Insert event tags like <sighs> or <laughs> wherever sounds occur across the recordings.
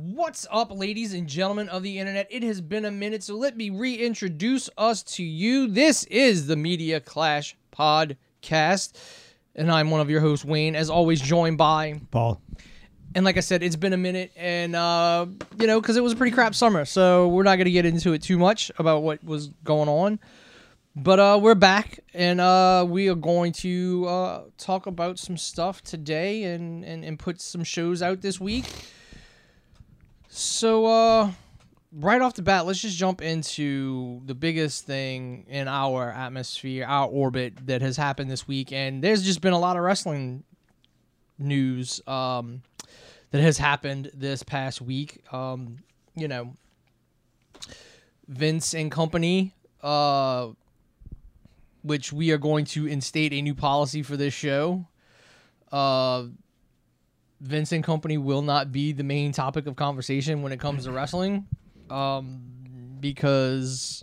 What's up, ladies and gentlemen of the internet? It has been a minute, so let me reintroduce us to you. This is the Media Clash Podcast, and I'm one of your hosts, Wayne, as always, joined by Paul. And like I said, it's been a minute, and uh, you know, because it was a pretty crap summer, so we're not gonna get into it too much about what was going on. But uh, we're back, and uh, we are going to uh, talk about some stuff today, and, and and put some shows out this week. So, uh, right off the bat, let's just jump into the biggest thing in our atmosphere, our orbit that has happened this week, and there's just been a lot of wrestling news. Um, that has happened this past week. Um, you know, Vince and company, uh, which we are going to instate a new policy for this show. Uh, Vince and company will not be the main topic of conversation when it comes to wrestling, um, because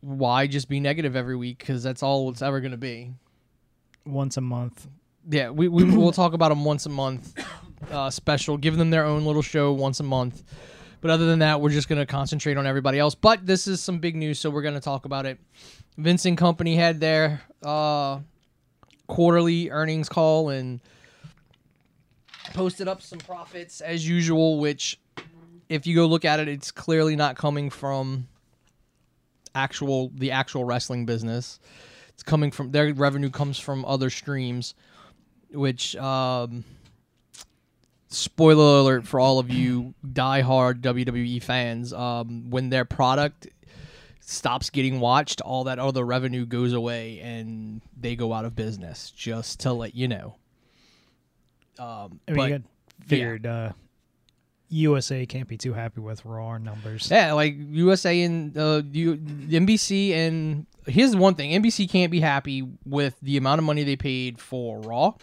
why just be negative every week? Because that's all it's ever going to be. Once a month. Yeah, we, we will talk about them once a month uh, special, give them their own little show once a month. But other than that, we're just going to concentrate on everybody else. But this is some big news, so we're going to talk about it. Vincent Company had their uh, quarterly earnings call and posted up some profits as usual, which, if you go look at it, it's clearly not coming from actual the actual wrestling business. It's coming from their revenue comes from other streams, which. Um, spoiler alert for all of you die-hard WWE fans, um, when their product stops getting watched, all that other revenue goes away and they go out of business. Just to let you know. Um, I mean, but, you figured uh, USA can't be too happy with Raw numbers. yeah, like USA and uh, you, NBC and here's one thing: NBC can't be happy with the amount of money they paid for Raw.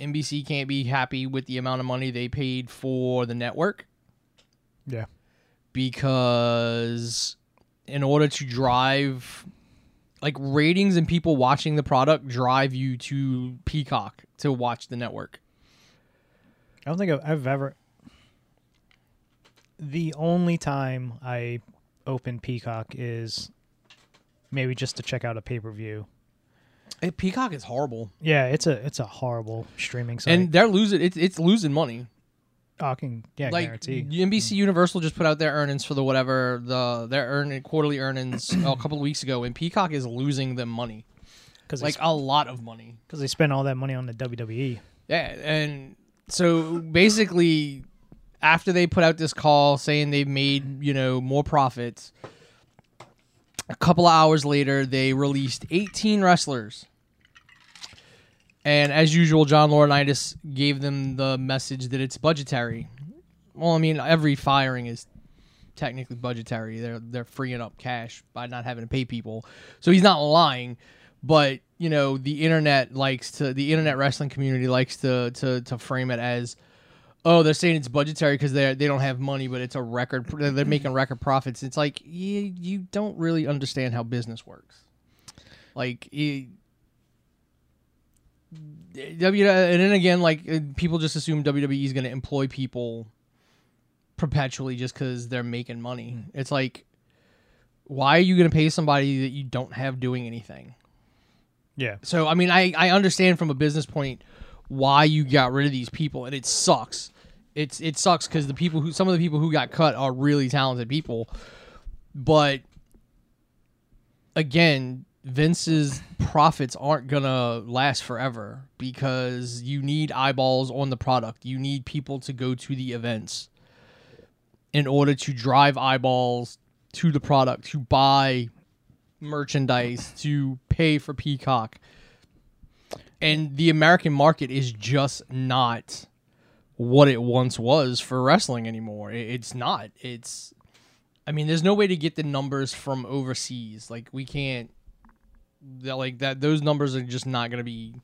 NBC can't be happy with the amount of money they paid for the network. Yeah. because in order to drive like ratings and people watching the product drive you to Peacock to watch the network. I don't think I've, I've ever. The only time I open Peacock is maybe just to check out a pay per view. Hey, Peacock is horrible, Yeah, it's a it's a horrible streaming site. and they're losing. It's it's losing money. oh, I can yeah like guarantee. NBC Universal just put out their earnings for the whatever the their earn quarterly earnings <coughs> a couple of weeks ago, and Peacock is losing them money, Because like a lot of money. because they spend all that money on the. WWE. Yeah, and so basically, after they put out this call saying they've made you know more profits, a couple of hours later they released 18 wrestlers, and as usual, John Laurinaitis gave them the message that it's budgetary. Well, I mean, every firing is technically budgetary. They're they're freeing up cash by not having to pay people, so he's not lying. But you know, the internet likes to the internet wrestling community likes to to to frame it as, oh, they're saying it's budgetary because they they don't have money, but it's a record. They're making record profits. It's like you you don't really understand how business works. Like. It, W and then again, like uh, people just assume WWE is going to employ people perpetually just because they're making money. It's like, why are you going to pay somebody that you don't have doing anything? Yeah, So I mean, I I understand from a business point why you got rid of these people, and it sucks. It's it sucks because the people who some of the people who got cut are really talented people, but again, Vince's profits aren't gonna last forever because you need eyeballs on the product. You need people to go to the events in order to drive eyeballs to the product, to buy merchandise, to pay for Peacock. And the American market is just not what it once was for wrestling anymore. It's not. It's I mean, there's no way to get the numbers from overseas. Like we can't like that those numbers are just not going to be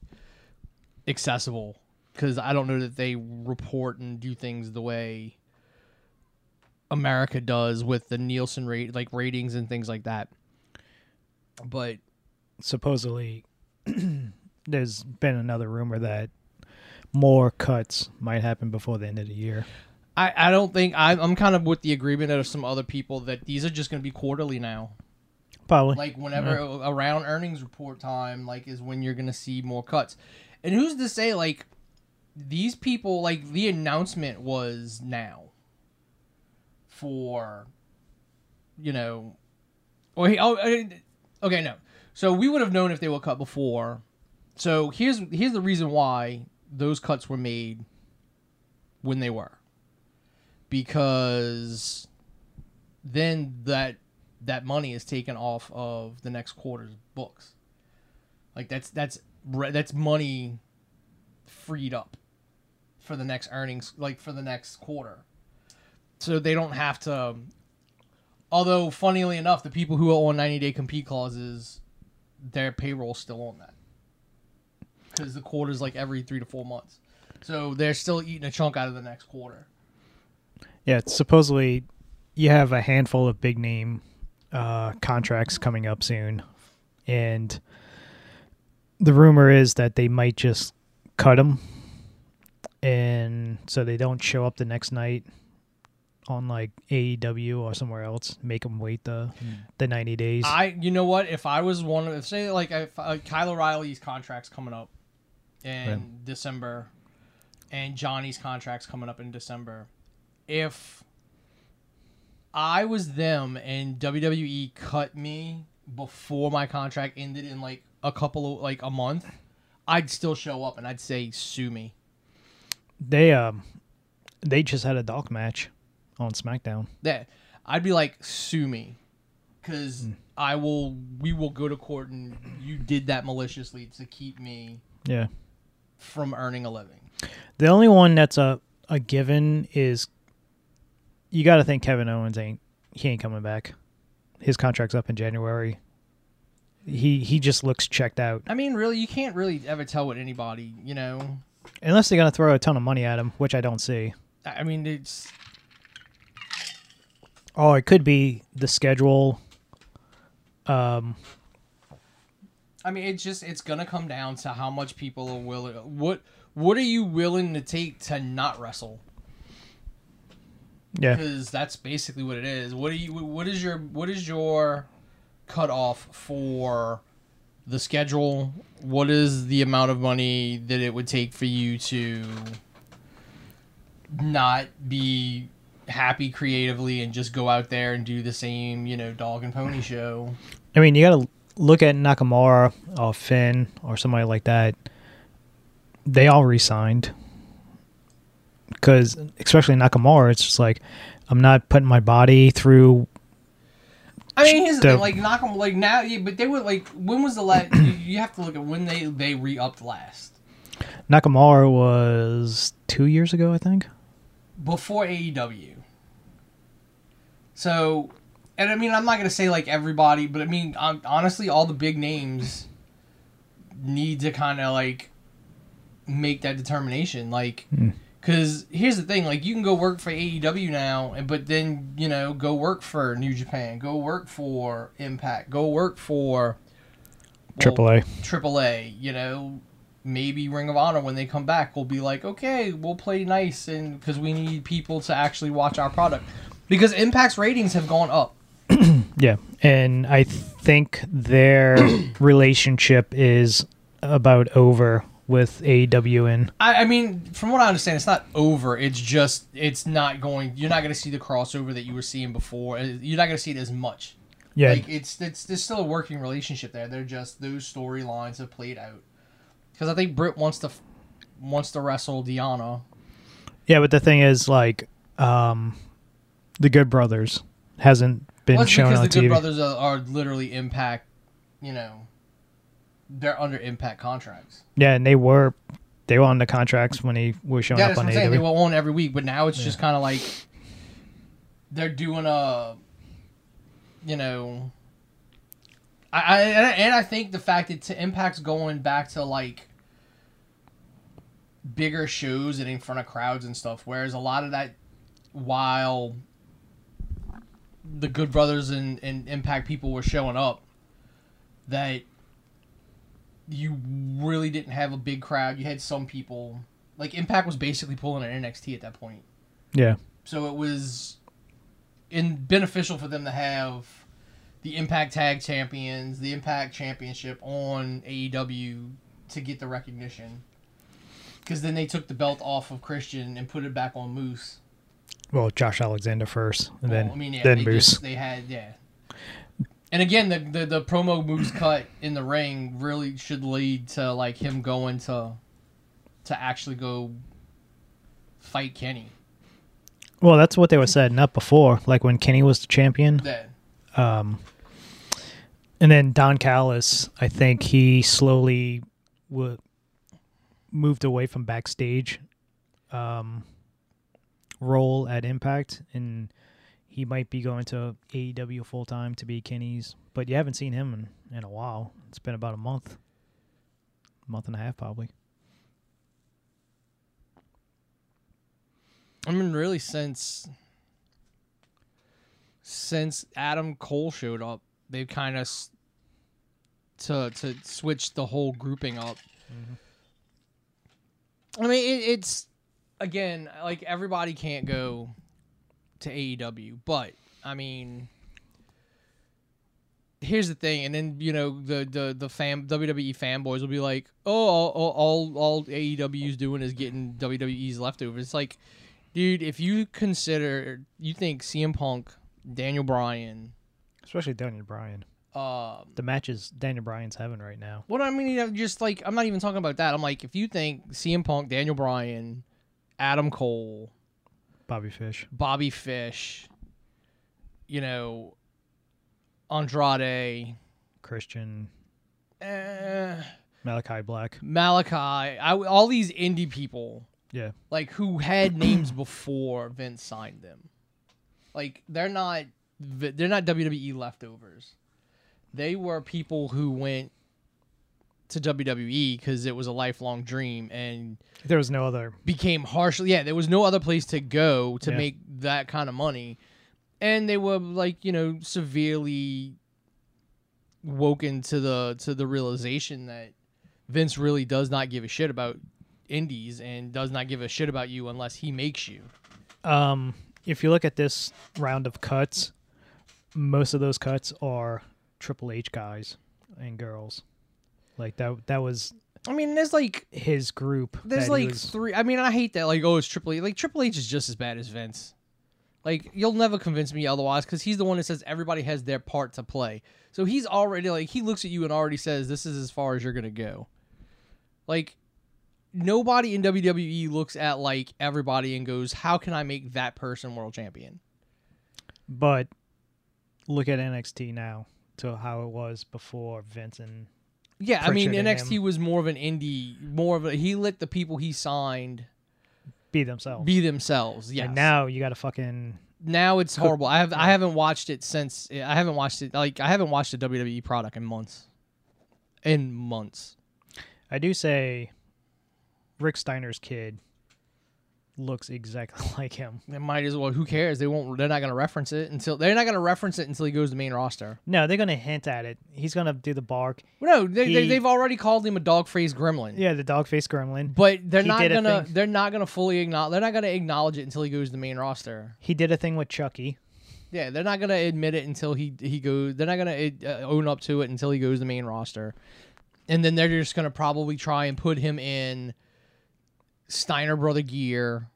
accessible cuz I don't know that they report and do things the way America does with the Nielsen rate like ratings and things like that. But supposedly <clears throat> there's been another rumor that more cuts might happen before the end of the year. I, I don't think I'm, I'm kind of with the agreement of some other people that these are just going to be quarterly now. Probably. Like whenever around earnings report time, like is when you're going to see more cuts. And who's to say like these people like the announcement was now for you know or he, oh okay no. So we would have known if they were cut before. So here's here's the reason why those cuts were made when they were. Because then that that money is taken off of the next quarter's books. Like that's that's that's money freed up for the next earnings like for the next quarter. So they don't have to although funnily enough the people who on 90 day compete clauses their payroll's still on that. Because the quarter's like every three to four months. So they're still eating a chunk out of the next quarter. Yeah, supposedly you have a handful of big name uh, contracts coming up soon, and the rumor is that they might just cut them, and so they don't show up the next night on like AEW or somewhere else. Make them wait the the ninety days. I, you know what? If I was one of, say, like, if uh, Kyle O'Reilly's contract's coming up in Right. December, and Johnny's contract's coming up in December, if I was them and WWE cut me before my contract ended in like a couple of like a month, I'd still show up and I'd say sue me. they um they just had a dog match on SmackDown. That I'd be like sue me, because hmm. I will. We will go to court and you did that maliciously to keep me Yeah. from earning a living. The only one that's a a given is you got to think Kevin Owens ain't he ain't coming back. His contract's up in January. He he just looks checked out. I mean, really, you can't really ever tell with anybody. You know, Unless they're gonna throw a ton of money at him, which I don't see. I mean, it's Oh, it could be the schedule. Um, I mean, it's just it's gonna come down to how much people are willing. What what are you willing to take to not wrestle? yeah, Because that's basically what it is. What do you? What is your? What is your cutoff for the schedule? What is the amount of money that it would take for you to not be happy creatively and just go out there and do the same, you know, dog and pony <sighs> show? I mean you got to look at Nakamura or Finn or somebody like that. They all resigned because, especially Nakamura, it's just like I'm not putting my body through I mean, here's the thing, like 'em like now, yeah, but they were like, when was the last? <clears throat> you, you have to look at when they they re upped last Nakamura was two years ago, I think. before AEW. So, and I mean, I'm not gonna say like everybody, but I mean, um, honestly, all the big names need to kind of like make that determination, like. Because here's the thing, like you can go work for AEW now, and but then you know go work for New Japan, go work for Impact, go work for well, AAA. AAA, you know, maybe Ring of Honor when they come back will be like, okay, we'll play nice, and because we need people to actually watch our product, because Impact's ratings have gone up. <clears throat> Yeah, and I think their <coughs> relationship is about over with AEW and I, I mean, from what I understand, it's not over. It's just it's not going. You're not going to see the crossover that you were seeing before. Uh, You're not going to see it as much. yeah, Like it's it's there's still a working relationship there. They're just those storylines have played out. Because I think Britt wants to wants to wrestle Deonna. yeah. But the thing is, like, um, the Good Brothers hasn't been Well, shown because on the Good TV. Brothers are, are literally Impact. You know, they're under Impact contracts. Yeah, and they were they were on the contracts when he was showing yeah, up on what I'm. They were on every week, but now it's just kind of like they're doing a, you know. I, I and I- and I think the fact that to Impact's going back to like bigger shows and in front of crowds and stuff, whereas a lot of that, while the Good Brothers and, and Impact people were showing up, that you really didn't have a big crowd. You had some people like Impact was basically pulling an NXT at that point. Yeah. So it was in beneficial for them to have the Impact Tag Champions, the Impact Championship on AEW to get the recognition. Because then they took the belt off of Christian and put it back on Moose. Well, Josh Alexander first, and then I mean, yeah, then they Moose. just- they had yeah. And again, the, the the promo Moose cut in the ring really should lead to like him going to to actually go fight Kenny. Well, that's what they were setting up before, like when Kenny was the champion. Then Um, and then Don Callis, I think he slowly w- moved away from backstage um, role at Impact, and he might be going to AEW full time to be Kenny's. But you haven't seen him in, in a while. It's been about a month, month and a half probably. I mean, really, since since Adam Cole showed up, they've kind of s- to to switch the whole grouping up. Mm-hmm. I mean, it, it's again like everybody can't go to AEW, but I mean, here's the thing, and then you know the the the fan WWE fanboys will be like, oh, all all all, all AEW's doing is getting WWE's leftovers. It's like, dude, if you consider you think CM Punk, Daniel Bryan, Especially Daniel Bryan. um, The matches Daniel Bryan's having right now. What I mean, I'm just like I'm not even talking about that. I'm like, if you think CM Punk, Daniel Bryan, Adam Cole, Bobby Fish. Bobby Fish, you know, Andrade, Christian, eh, Malachi Black. Malachi, I, all these indie people, Yeah. like who had <clears throat> names before Vince signed them, like they're not they're not WWE leftovers. They were people who went to WWE because it was a lifelong dream and There was no other. became harshly yeah there was no other place to go to Yeah. make that kind of money and they were like you know severely woken to the to the realization that Vince really does not give a shit about indies and does not give a shit about you unless he makes you Um, if you look at this round of cuts, most of those cuts are Triple H guys and girls. Like that. That was I mean there's like his group. there's like was- three I mean I hate that like oh it's Triple H like Triple H is just as bad as Vince like you'll never convince me otherwise because he's the one that says everybody has their part to play so he's already like he looks at you and already says this is as far as you're gonna go like nobody in WWE looks at like everybody and goes how can I make that person world champion but look at NXT now to how it was before Vince and yeah I mean Pritchard NXT him. was more of an indie more of a he let the people he signed be themselves. be themselves yeah And now you got to fucking now it's horrible. I have I haven't watched it since I haven't watched it like I haven't watched a WWE product in months. In months. I do say Rick Steiner's kid looks exactly <laughs> like him. They might as well. Who cares? They won't. They're not going to reference it until they're not going to reference it until he goes to main roster. No, they're gonna hint at it. He's gonna do the bark. Well, no, they, they, He- they've already called him a dog faced gremlin. Yeah, the dog face gremlin. But they're He not gonna. They're not gonna fully acknowledge. They're not gonna acknowledge it until he goes to main roster. He did a thing with Chucky. Yeah, they're not gonna admit it until he he goes. They're not gonna uh, own up to it until he goes to main roster, and then they're just gonna probably try and put him in Steiner brother gear,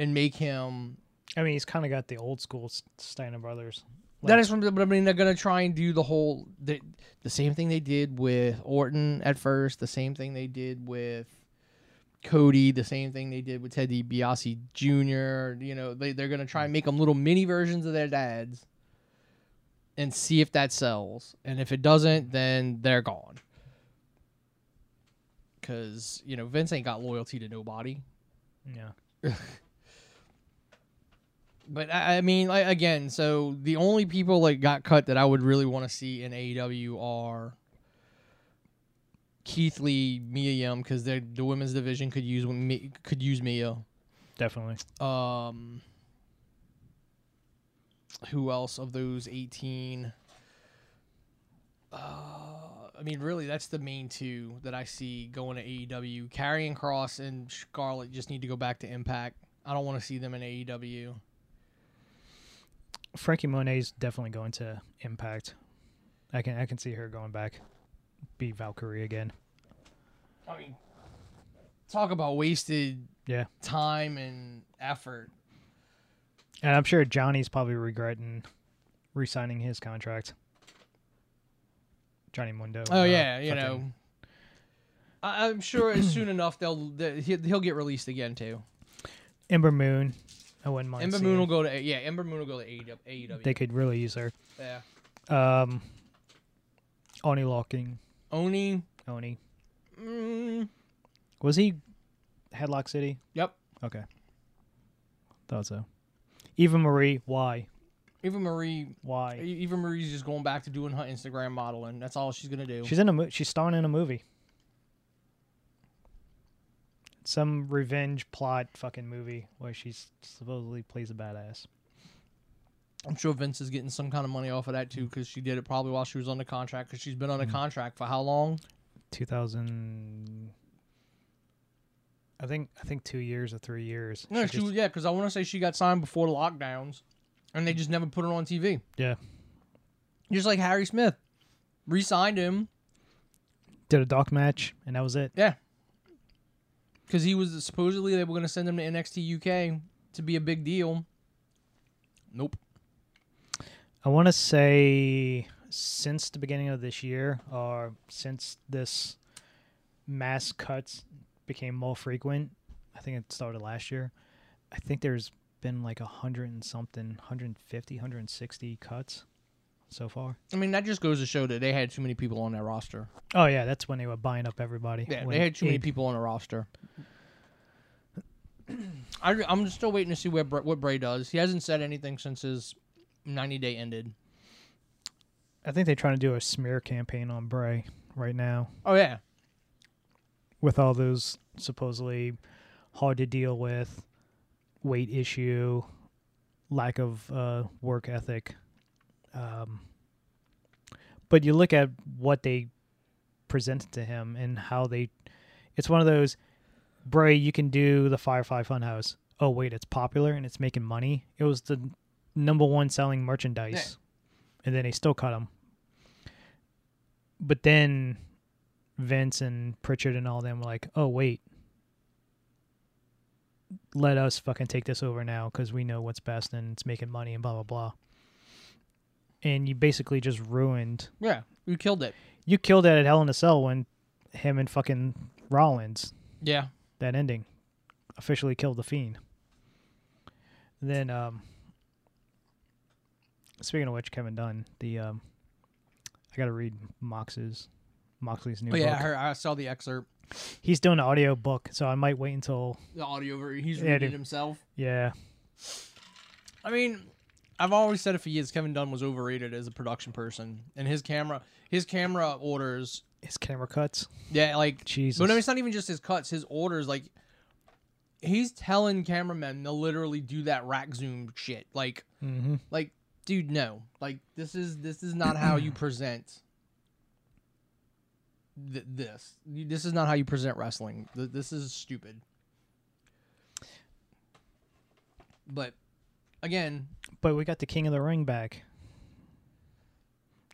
and make him. I mean, he's kind of got the old school Steiner brothers. that Like, is from. But I mean, they're gonna try and do the whole the, the same thing they did with Orton at first. The same thing they did with. Cody, the same thing they did with Teddy DiBiase Jr. You know, they, they're going to try and make them little mini versions of their dads and see if that sells. And if it doesn't, then they're gone. Because, you know, Vince ain't got loyalty to nobody. yeah. <laughs> But I, I mean, like, again, so the only people that got cut that I would really want to see in AEW are Keith Lee, Mia Yim, because the women's division could use could use Mia. Definitely. Um, who else of those eighteen? Uh, I mean, really, that's the main two that I see going to AEW. Karrion Kross and Scarlett just need to go back to Impact. I don't want to see them in AEW. Franky Monet's definitely going to Impact. I can I can see her going back, be Valkyrie again. I mean, talk about wasted Yeah, time and effort. and I'm sure Johnny's probably regretting re-signing his contract. Johnny Mundo. Oh uh, yeah, you know. I'm sure soon <clears throat> enough they'll they, he'll he'll get released again too. Ember Moon. I wouldn't mind. Ember. Moon will go to yeah. Ember Moon will go to AEW. They could really use her. yeah. Um, Oney Lorcan. Oney. Oney. Mm, Was he Headlock City? yep. Okay. Thought so. Eva Marie, why? Eva Marie. Why? Eva Marie's just going back to doing her Instagram modeling. That's all she's gonna do. She's in a mo- she's starring in a movie. Some revenge plot fucking movie where she supposedly plays a badass. I'm sure Vince is getting some kind of money off of that too because she did it probably while she was on the contract because she's been on the Mhm. contract for how long? 2000 I think I think 2 years or 3 years. No, She she, just- yeah, because I want to say she got signed before the lockdowns, and they just never put her on TV. yeah. Just like Harry Smith, re-signed him. Did a doc match and that was it. Yeah, because he was supposedly they were going to send him to NXT UK to be a big deal. Nope. I want to say since the beginning of this year, or since this mass cuts became more frequent, I think it started last year. I think there's been like a hundred and something, 150, 160 cuts so far. I mean that just goes to show that they had too many people on their roster. Oh yeah, that's when they were buying up everybody. Yeah, they had too many people on the roster. <clears throat> I, I'm still waiting to see what Bra- what Bray does. He hasn't said anything since his 90 day ended. I think they're trying to do a smear campaign on Bray right now Oh yeah, with all those supposedly hard to deal with weight issue, lack of uh, work ethic. Um, but you look at what they presented to him and how they. It's one of those, Bray, you can do the Firefly Funhouse. Oh, wait, it's popular and it's making money. It was the number one selling merchandise. And then they still cut him. But then Vince and Pritchard and all them were like, oh, wait. Let us fucking take this over now because we know what's best and it's making money and blah, blah, blah. And you basically just ruined. yeah, you killed it. You killed it at Hell in a Cell when him and fucking Rollins, Yeah, that ending, officially killed the Fiend. Then, um, speaking of which, Kevin Dunn, the, um, I got to read Mox's, Moxley's new oh, yeah. I, book. heard, I saw the excerpt, He's doing an audio book, so I might wait until the audio. He's reading dude. himself. yeah. I mean, I've always said it for years. Kevin Dunn was overrated as a production person, and his camera, his camera orders. His camera cuts. Yeah, like Jesus. But I mean, it's not even just his cuts, his orders. Like, he's telling cameramen to literally do that rack zoom shit. Like, Mm-hmm. like, dude, no. Like, this is this is not how you <clears throat> present. Th- this You- this is not how you present wrestling. Th- This is stupid. But again, But we got the King of the Ring back,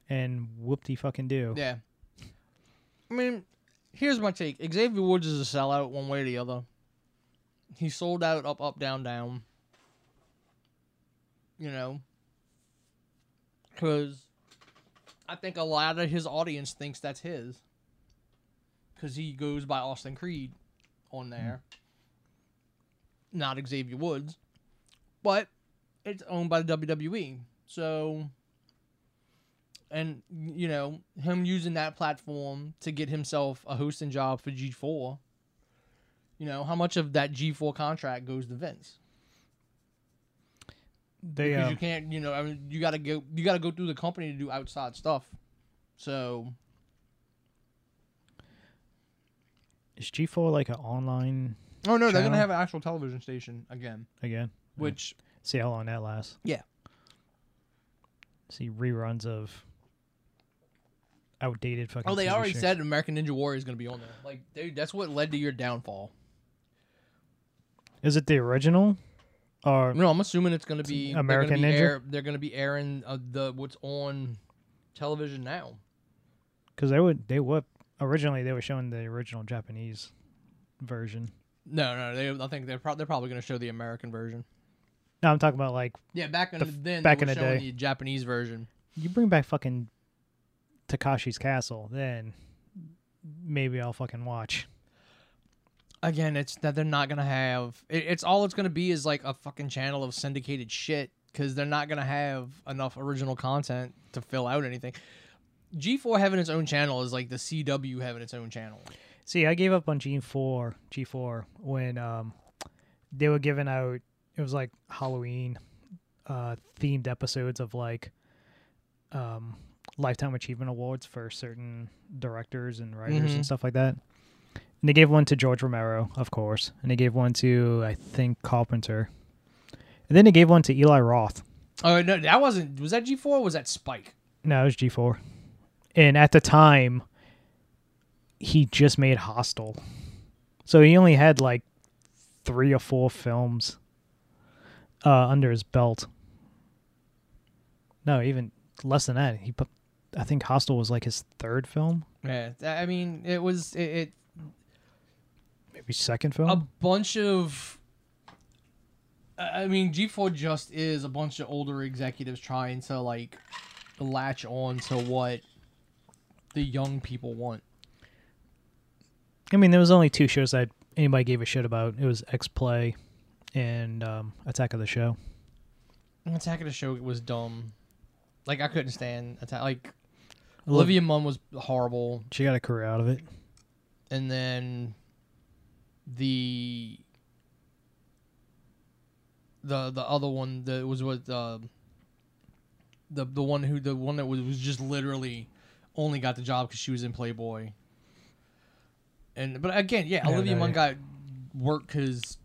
and whoop de fucking do. yeah. I mean, here's my take. Xavier Woods is a sellout one way or the other. He sold out up, up, down, down. You know, because I think a lot of his audience thinks that's his. Because he goes by Austin Creed on there, hmm. not Xavier Woods, but it's owned by the WWE. So, and you know him using that platform to get himself a hosting job for G4. You know how much of that G4 contract goes to Vince? They because uh, you can't you know I mean you got to go you got to go through the company to do outside stuff so is G four like an online oh no they're gonna have an actual television station again again? which See how long that lasts. Yeah. See reruns of outdated fucking. oh they TV already shows. said American Ninja Warrior is gonna be on there like dude that's what led to your downfall Is it the original Or No, I'm assuming it's gonna be they're gonna American be Ninja? Air, they're gonna be airing uh, the what's on television now. because they would they would originally they were showing the original Japanese version. No, no, they. I think they're pro- they're probably gonna show the American version. No, I'm talking about like Yeah, back in The the, then back in the day. the Japanese version. you bring back fucking Takeshi's Castle, then maybe I'll fucking watch. Again, it's that they're not gonna have. It, it's all it's gonna be is like a fucking channel of syndicated shit because they're not gonna have enough original content to fill out anything. G4 having its own channel is like the CW having its own channel. See, I gave up on G four G four when um they were giving out it was like Halloween uh themed episodes of like um lifetime achievement awards for certain directors and writers Mhm. and stuff like that. And they gave one to George Romero, of course, and they gave one to I think Carpenter. And then they gave one to Eli Roth. Oh no, that wasn't. Was that G4? or Was that Spike? No, it was G four. And at the time he just made Hostel. So he only had like three or four films uh, under his belt. No, even less than that. He put I think Hostel was like his third film, Yeah, I mean, it was it, it maybe second film. a bunch of. I mean, G4 just is a bunch of older executives trying to like latch on to what the young people want. I mean, there was only two shows that anybody gave a shit about. It was X Play and um, Attack of the Show. Attack of the Show was dumb. Like I couldn't stand attack. Like Olivia, Munn was horrible, she got a career out of it. and then the the the other one that was with uh, the the one who the one that was, was just literally only got the job because she was in Playboy. And but again, yeah, Yeah, Olivia no, Munn yeah. got work because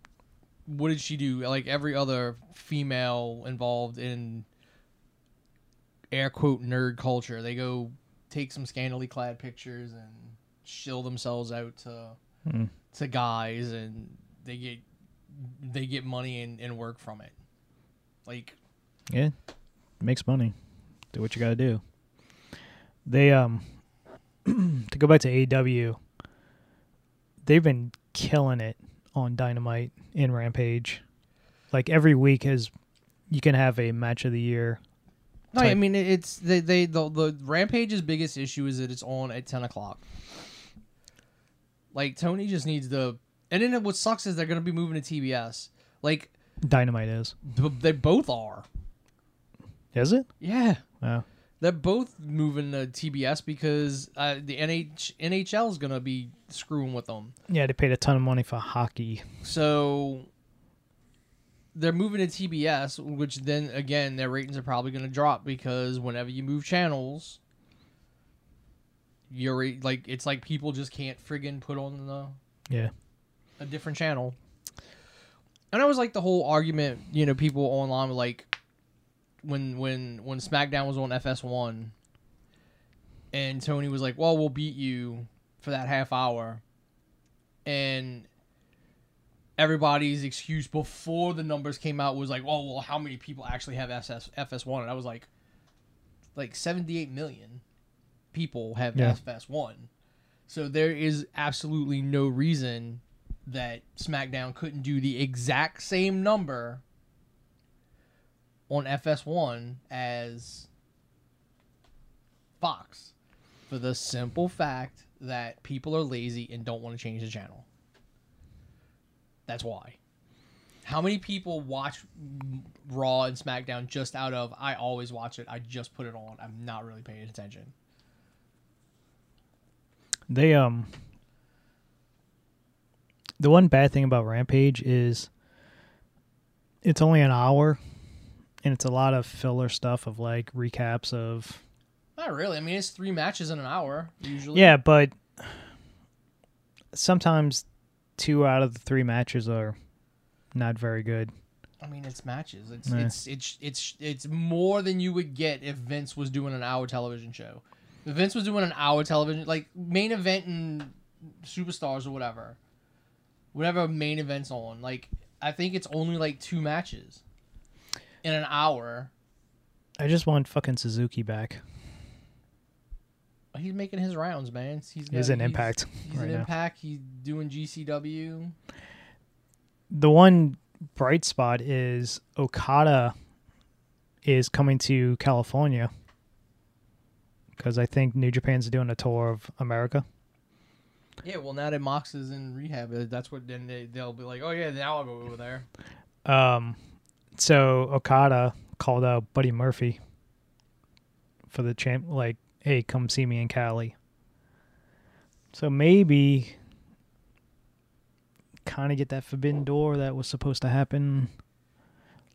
what did she do? Like every other female involved in air quote nerd culture, they go take some scantily clad pictures and shill themselves out to Hmm. to guys, and they get they get money and, and work from it. Like Yeah, makes money. Do what you gotta do. They um <clears throat> to go back to AW, they've been killing it on Dynamite and Rampage. Like every week has you can have a match of the year. No, I mean it's they they the the Rampage's biggest issue is that it's on at ten o'clock. Like Tony just needs to, and then what sucks is they're gonna be moving to TBS. Like Dynamite is. b- they both are. Is it? Yeah, Oh. They're both moving to TBS because uh, the NH NHL is gonna be screwing with them. Yeah, they paid a ton of money for hockey. So they're moving to TBS, which then again their ratings are probably going to drop because whenever you move channels, you're like it's like people just can't friggin' put on the Yeah. a different channel. And I was like the whole argument, you know, people online were like when when when SmackDown was on FS1 and Tony was like, "Well, we'll beat you for that half hour." And everybody's excuse before the numbers came out was like, "Oh, well, how many people actually have SS, FS1?" And I was like like 78 million people have Yeah. FS1. So there is absolutely no reason that SmackDown couldn't do the exact same number on FS1 as Fox for the simple fact that people are lazy and don't want to change the channel. That's why. How many people watch Raw and SmackDown just out of I always watch it, I just put it on, I'm not really paying attention. They um the one bad thing about Rampage is it's only an hour and it's a lot of filler stuff of like recaps of Not really. I mean, it's three matches in an hour usually. Yeah, but sometimes two out of the three matches are not very good. I mean, it's matches. It's Yeah. it's it's it's it's more than you would get if Vince was doing an hour television show. If Vince was doing an hour television, like main event and superstars or whatever, whatever main events on, like I think it's only like two matches in an hour. I just want fucking Suzuki back. He's making his rounds, man. He's got, He's an impact He's right an now. impact. He's doing GCW. The one bright spot is Okada is coming to California because I think New Japan's doing a tour of America. Yeah, well, now that Mox is in rehab, uh, that's what then they, they'll be like, oh yeah, now I'll go over there. Um, so Okada called out Buddy Murphy for the champ, like, hey, come see me in Cali. So maybe kind of get that forbidden door that was supposed to happen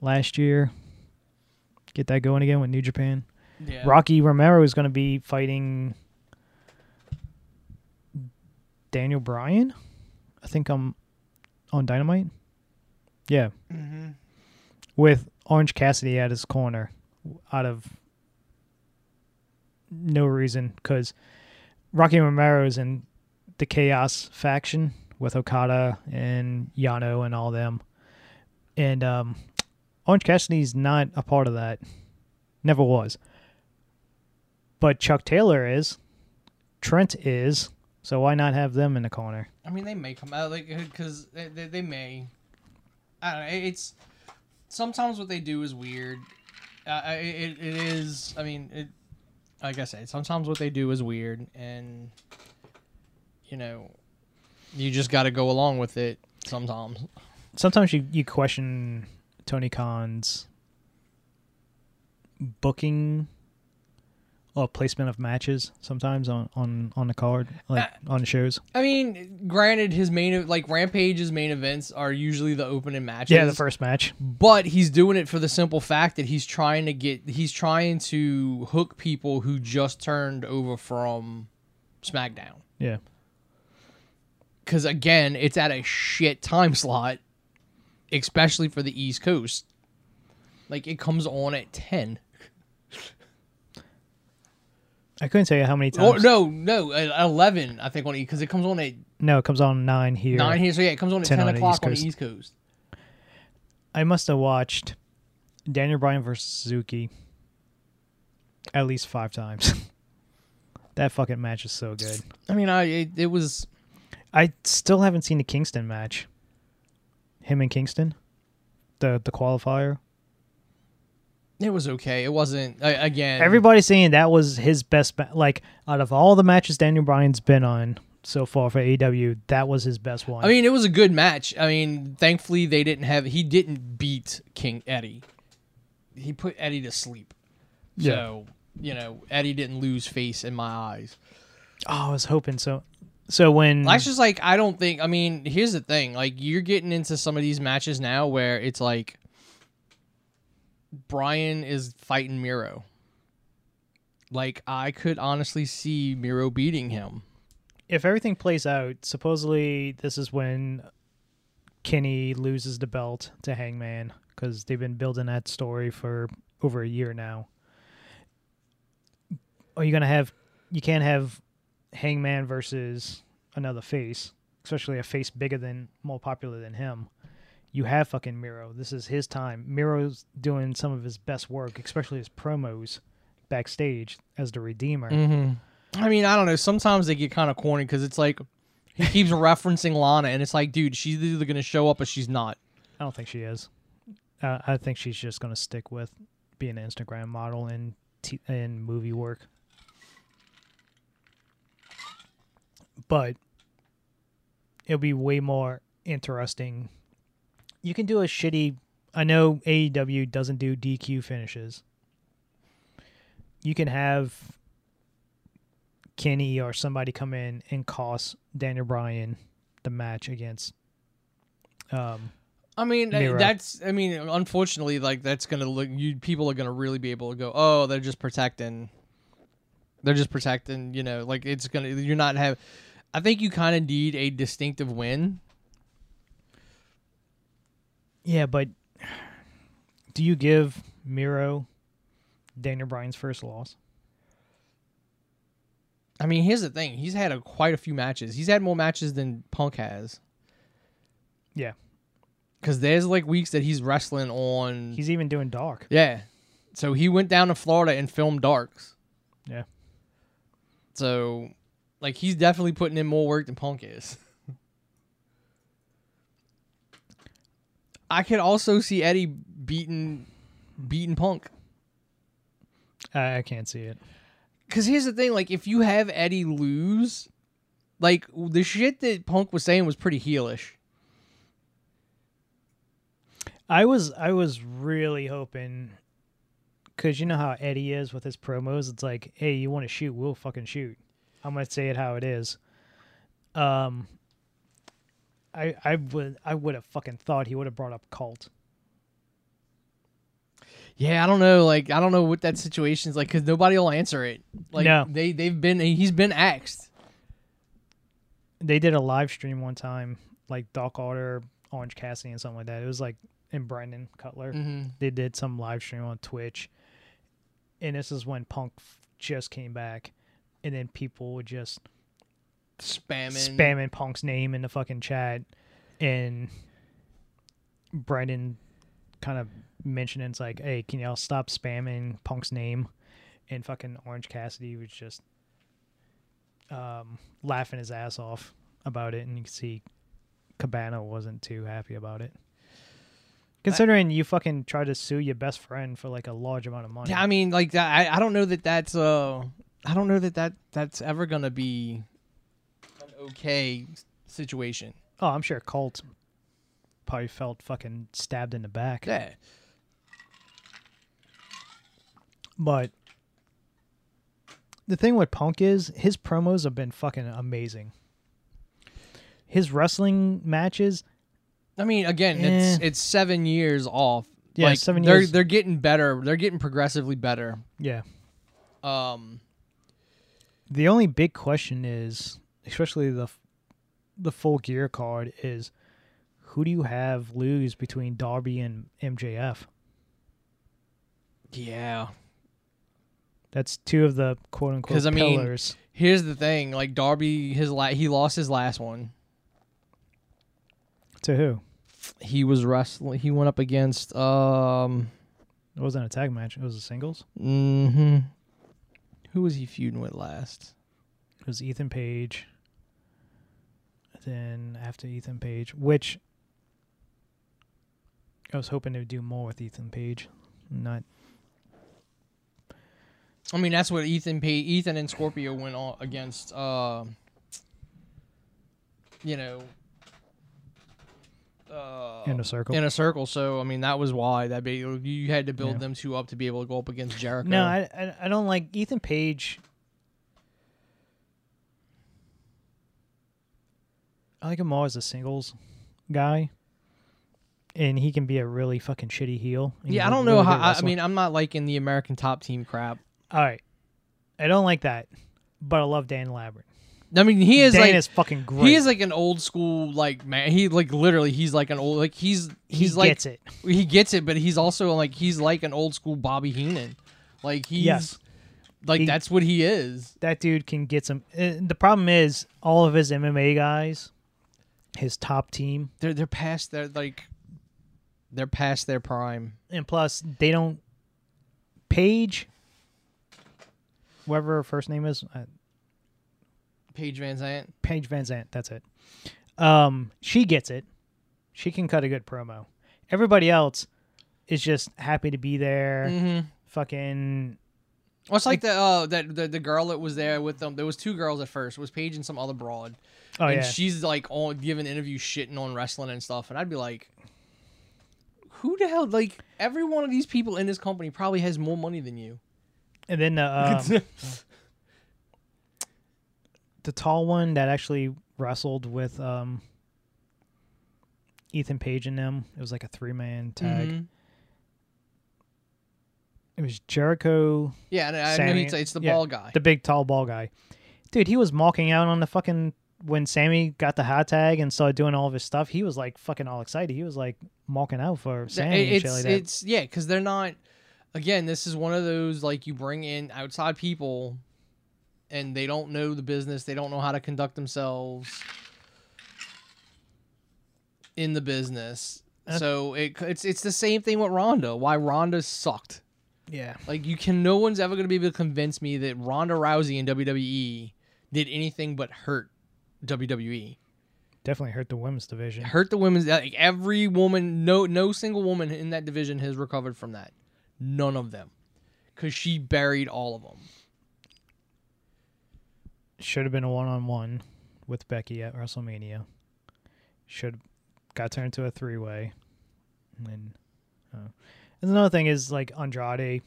last year. Get that going again with New Japan. Yeah. Rocky Romero is going to be fighting Daniel Bryan. I think I'm on Dynamite. Yeah, hmm with Orange Cassidy at his corner out of no reason because Rocky Romero is in the Chaos faction with Okada and Yano and all them. And um, Orange Cassidy's not a part of that. Never was. But Chuck Taylor is. Trent is. So why not have them in the corner? I mean, they may come out like because they, they, they may. I don't know. It's sometimes what they do is weird. Uh, it, it is. I mean, it. Like I said, sometimes what they do is weird, and you know, you just got to go along with it. Sometimes. sometimes you, you question Tony Khan's booking or placement of matches sometimes on, on, on the card, like uh, on the shows. I mean, granted, his main like Rampage's main events are usually the opening matches. Yeah, the first match. but he's doing it for the simple fact that he's trying to get he's trying to hook people who just turned over from SmackDown. Yeah. Cuz again, it's at a shit time slot especially for the East Coast. Like it comes on at 10. I couldn't tell you how many Oh times. no, no, at 11 I think on because it comes on at No, it comes on nine here. 9 here. So yeah, it comes on at 10 10, on o'clock on the. East Coast. I must have watched Daniel Bryan versus Suzuki at least five times. <laughs> that fucking match is so good. I mean, I it, it was I still haven't seen the Kingston match. Him and Kingston, the the qualifier. It was okay. It wasn't uh, again. Everybody's saying that was his best. Ma- like out of all the matches Daniel Bryan's been on so far for AEW, that was his best one. I mean, it was a good match. I mean, thankfully they didn't have. He didn't beat King Eddie. He put Eddie to sleep. Yeah. So you know, Eddie didn't lose face in my eyes. oh, I was hoping so. So when That's just like I don't think. I mean, here's the thing: like you're getting into some of these matches now where it's like Bryan is fighting Miro. Like I could honestly see Miro beating him. if everything plays out, supposedly this is when Kenny loses the belt to Hangman because they've been building that story for over a year now. Are you gonna have? You can't have Hangman versus another face, especially a face bigger than, more popular than him. You have fucking Miro. This is his time. Miro's doing some of his best work, especially his promos backstage as the Redeemer. Mm-hmm. I mean, I don't know. Sometimes they get kind of corny because it's like he keeps <laughs> referencing Lana, and it's like, dude, she's either going to show up or she's not. I don't think she is. Uh, I think she's just going to stick with being an Instagram model and t- and movie work. But it'll be way more interesting. You can do a shitty. I know AEW doesn't do DQ finishes. You can have Kenny or somebody come in and cost Daniel Bryan the match against um, I mean, uh, Miro. that's. I mean, unfortunately, like that's gonna look. You people are gonna really be able to go. Oh, they're just protecting. They're just protecting. You know, like it's gonna. You're not have. I think you kind of need a distinctive win. Yeah, but do you give Miro Daniel Bryan's first loss? I mean, here's the thing. He's had a, quite a few matches. He's had more matches than Punk has. Yeah. Because there's like weeks that he's wrestling on. He's even doing dark. yeah. So he went down to Florida and filmed Darks. Yeah. So, like, he's definitely putting in more work than Punk is. <laughs> I could also see Eddie beating beating Punk. I, I can't see it. Cause here's the thing, like if you have Eddie lose, like the shit that Punk was saying was pretty heelish. I was I was really hoping because you know how Eddie is with his promos. It's like, hey, you want to shoot? We'll fucking shoot. I'm gonna say it how it is. Um, I I would I would have fucking thought he would have brought up Colt. Yeah, I don't know. Like I don't know what that situation's like because nobody will answer it. Like No. they they've been he's been axed. They did a live stream one time, like Doc Otter, Orange Cassidy, and something like that. It was like and Brandon Cutler. Mm-hmm. They did some live stream on Twitch, and this is when Punk f- just came back, and then people would just Spamming. spamming Punk's name in the fucking chat, and Brandon kind of mentioning it's like, "Hey, can y'all stop spamming Punk's name?" And fucking Orange Cassidy was just um, laughing his ass off about it, and you can see Cabana wasn't too happy about it. Considering you fucking tried to sue your best friend for like a large amount of money. Yeah, I mean, like. I, I don't know that that's uh, I don't know that that that's ever gonna be okay situation. oh, I'm sure Colt probably felt fucking stabbed in the back. Yeah. But the thing with Punk is his promos have been fucking amazing. His wrestling matches, I mean, again, it's Eh. it's seven years off. Yeah, like, seven they're, years. They're getting better. They're getting progressively better. yeah. Um, The only big question is, especially the the full gear card, is who do you have lose between Darby and MJF? yeah. That's two of the quote unquote I mean, pillars. Here's the thing: like Darby, his la- he lost his last one. to who? He was wrestling. He went up against um. It wasn't a tag match. It was a singles. hmm Who was he feuding with last? It was Ethan Page. Then after Ethan Page, which I was hoping to do more with Ethan Page, not I mean, that's what Ethan pa- Ethan and Scorpio went on against. Uh, you know. Uh, Inner Circle. in a circle. So I mean, that was why that be, you had to build Yeah. them two up to be able to go up against Jericho. no, I I don't like Ethan Page. I like him more as a singles guy, and he can be a really fucking shitty heel. yeah, I don't know how. I, I mean, I'm not liking the American Top Team crap. all right, I don't like that, but I love Dan Lambert. I mean, he is Dan like is fucking great. he is like an old school like man. He like literally he's like an old like he's he he's like gets it. he gets it, but he's also like he's like an old school Bobby Heenan. Like he's Yes. like He- that's what he is. that dude can get some. Uh, the problem is all of his MMA guys, his top team, They're they're past their like they're past their prime. and plus they don't. Paige, whoever her first name is, uh, Paige VanZant. Paige VanZant. That's it. Um, she gets it. She can cut a good promo. Everybody else is just happy to be there. Mm-hmm. Fucking Well, it's like the uh that the, the girl that was there with them. There was two girls at first. It was Paige and some other broad. oh and yeah, she's like on giving interviews shitting on wrestling and stuff. And I'd be like, who the hell? Like every one of these people in this company probably has more money than you. and then the um, <laughs> the tall one that actually wrestled with um Ethan Page and them. It was like a three man tag. Mhm. It was Jericho, Yeah, and uh, I know Sammy- it's, it's the yeah, ball guy. the big tall ball guy. Dude, he was mocking out on the fucking when Sammy got the hot tag and started doing all of his stuff. He was like fucking all excited. He was like mocking out for Sammy and it's like that. it's yeah, because they're not. Again, this is one of those like you bring in outside people, and they don't know the business. They don't know how to conduct themselves in the business. So it, it's it's the same thing with Ronda. Why Ronda sucked. Yeah. Like you can, no one's ever gonna be able to convince me that Ronda Rousey in WWE did anything but hurt WWE. Definitely hurt the women's division. Hurt the women's. Like every woman, no no single woman in that division has recovered from that. None of them, because she buried all of them. Should have been a one on one with Becky at WrestleMania. Should got turned into a three way. And, uh, and another thing is like Andrade.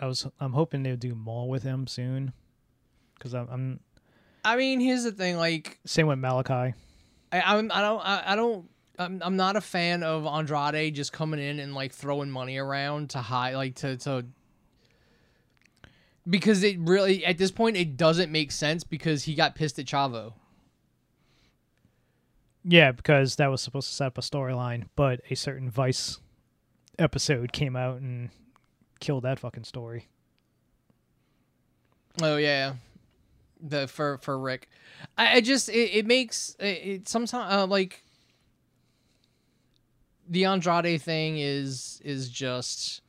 I was I'm hoping they'll do more with him soon, because I'm, I'm I mean, here's the thing. Like same with Malachi. I I'm, I don't I, I don't. I'm, I'm not a fan of Andrade just coming in and like throwing money around to high like to to because it really at this point it doesn't make sense because he got pissed at Chavo. Yeah, because that was supposed to set up a storyline, but a certain Vice episode came out and killed that fucking story. Oh yeah, the for for Rick, I, I just it, it makes it, it sometimes uh, like the Andrade thing is is just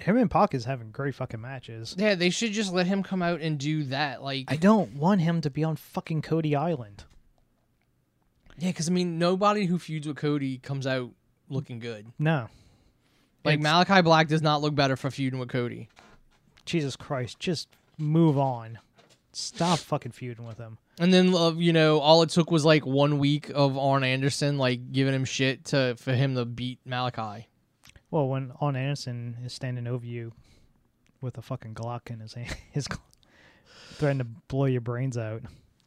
Him and Pac is having great fucking matches. yeah they should just let him come out and do that like I don't want him to be on fucking Cody Island. yeah because I mean nobody who feuds with Cody comes out looking good No. like It's- Malachi Black does not look better for feuding with Cody Jesus Christ, just move on. Stop fucking feuding with him. and then uh, you know all it took was like one week of Arn Anderson like giving him shit to for him to beat Malachi. Well, when Arn Anderson is standing over you with a fucking Glock in his hand, <laughs> his gl- threatening to blow your brains out.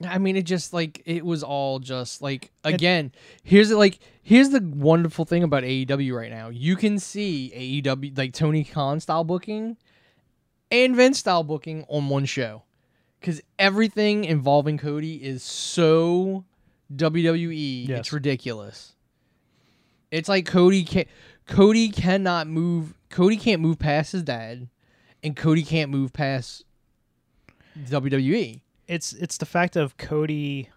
I mean, it just like it was all just like again. here's the like here's the wonderful thing about AEW right now. You can see AEW like Tony Khan style booking and Vince style booking on one show because everything involving Cody is so WWE. Yes. It's ridiculous. It's like Cody can Cody cannot move. Cody can't move past his dad, and Cody can't move past. WWE. It's it's the fact of Cody.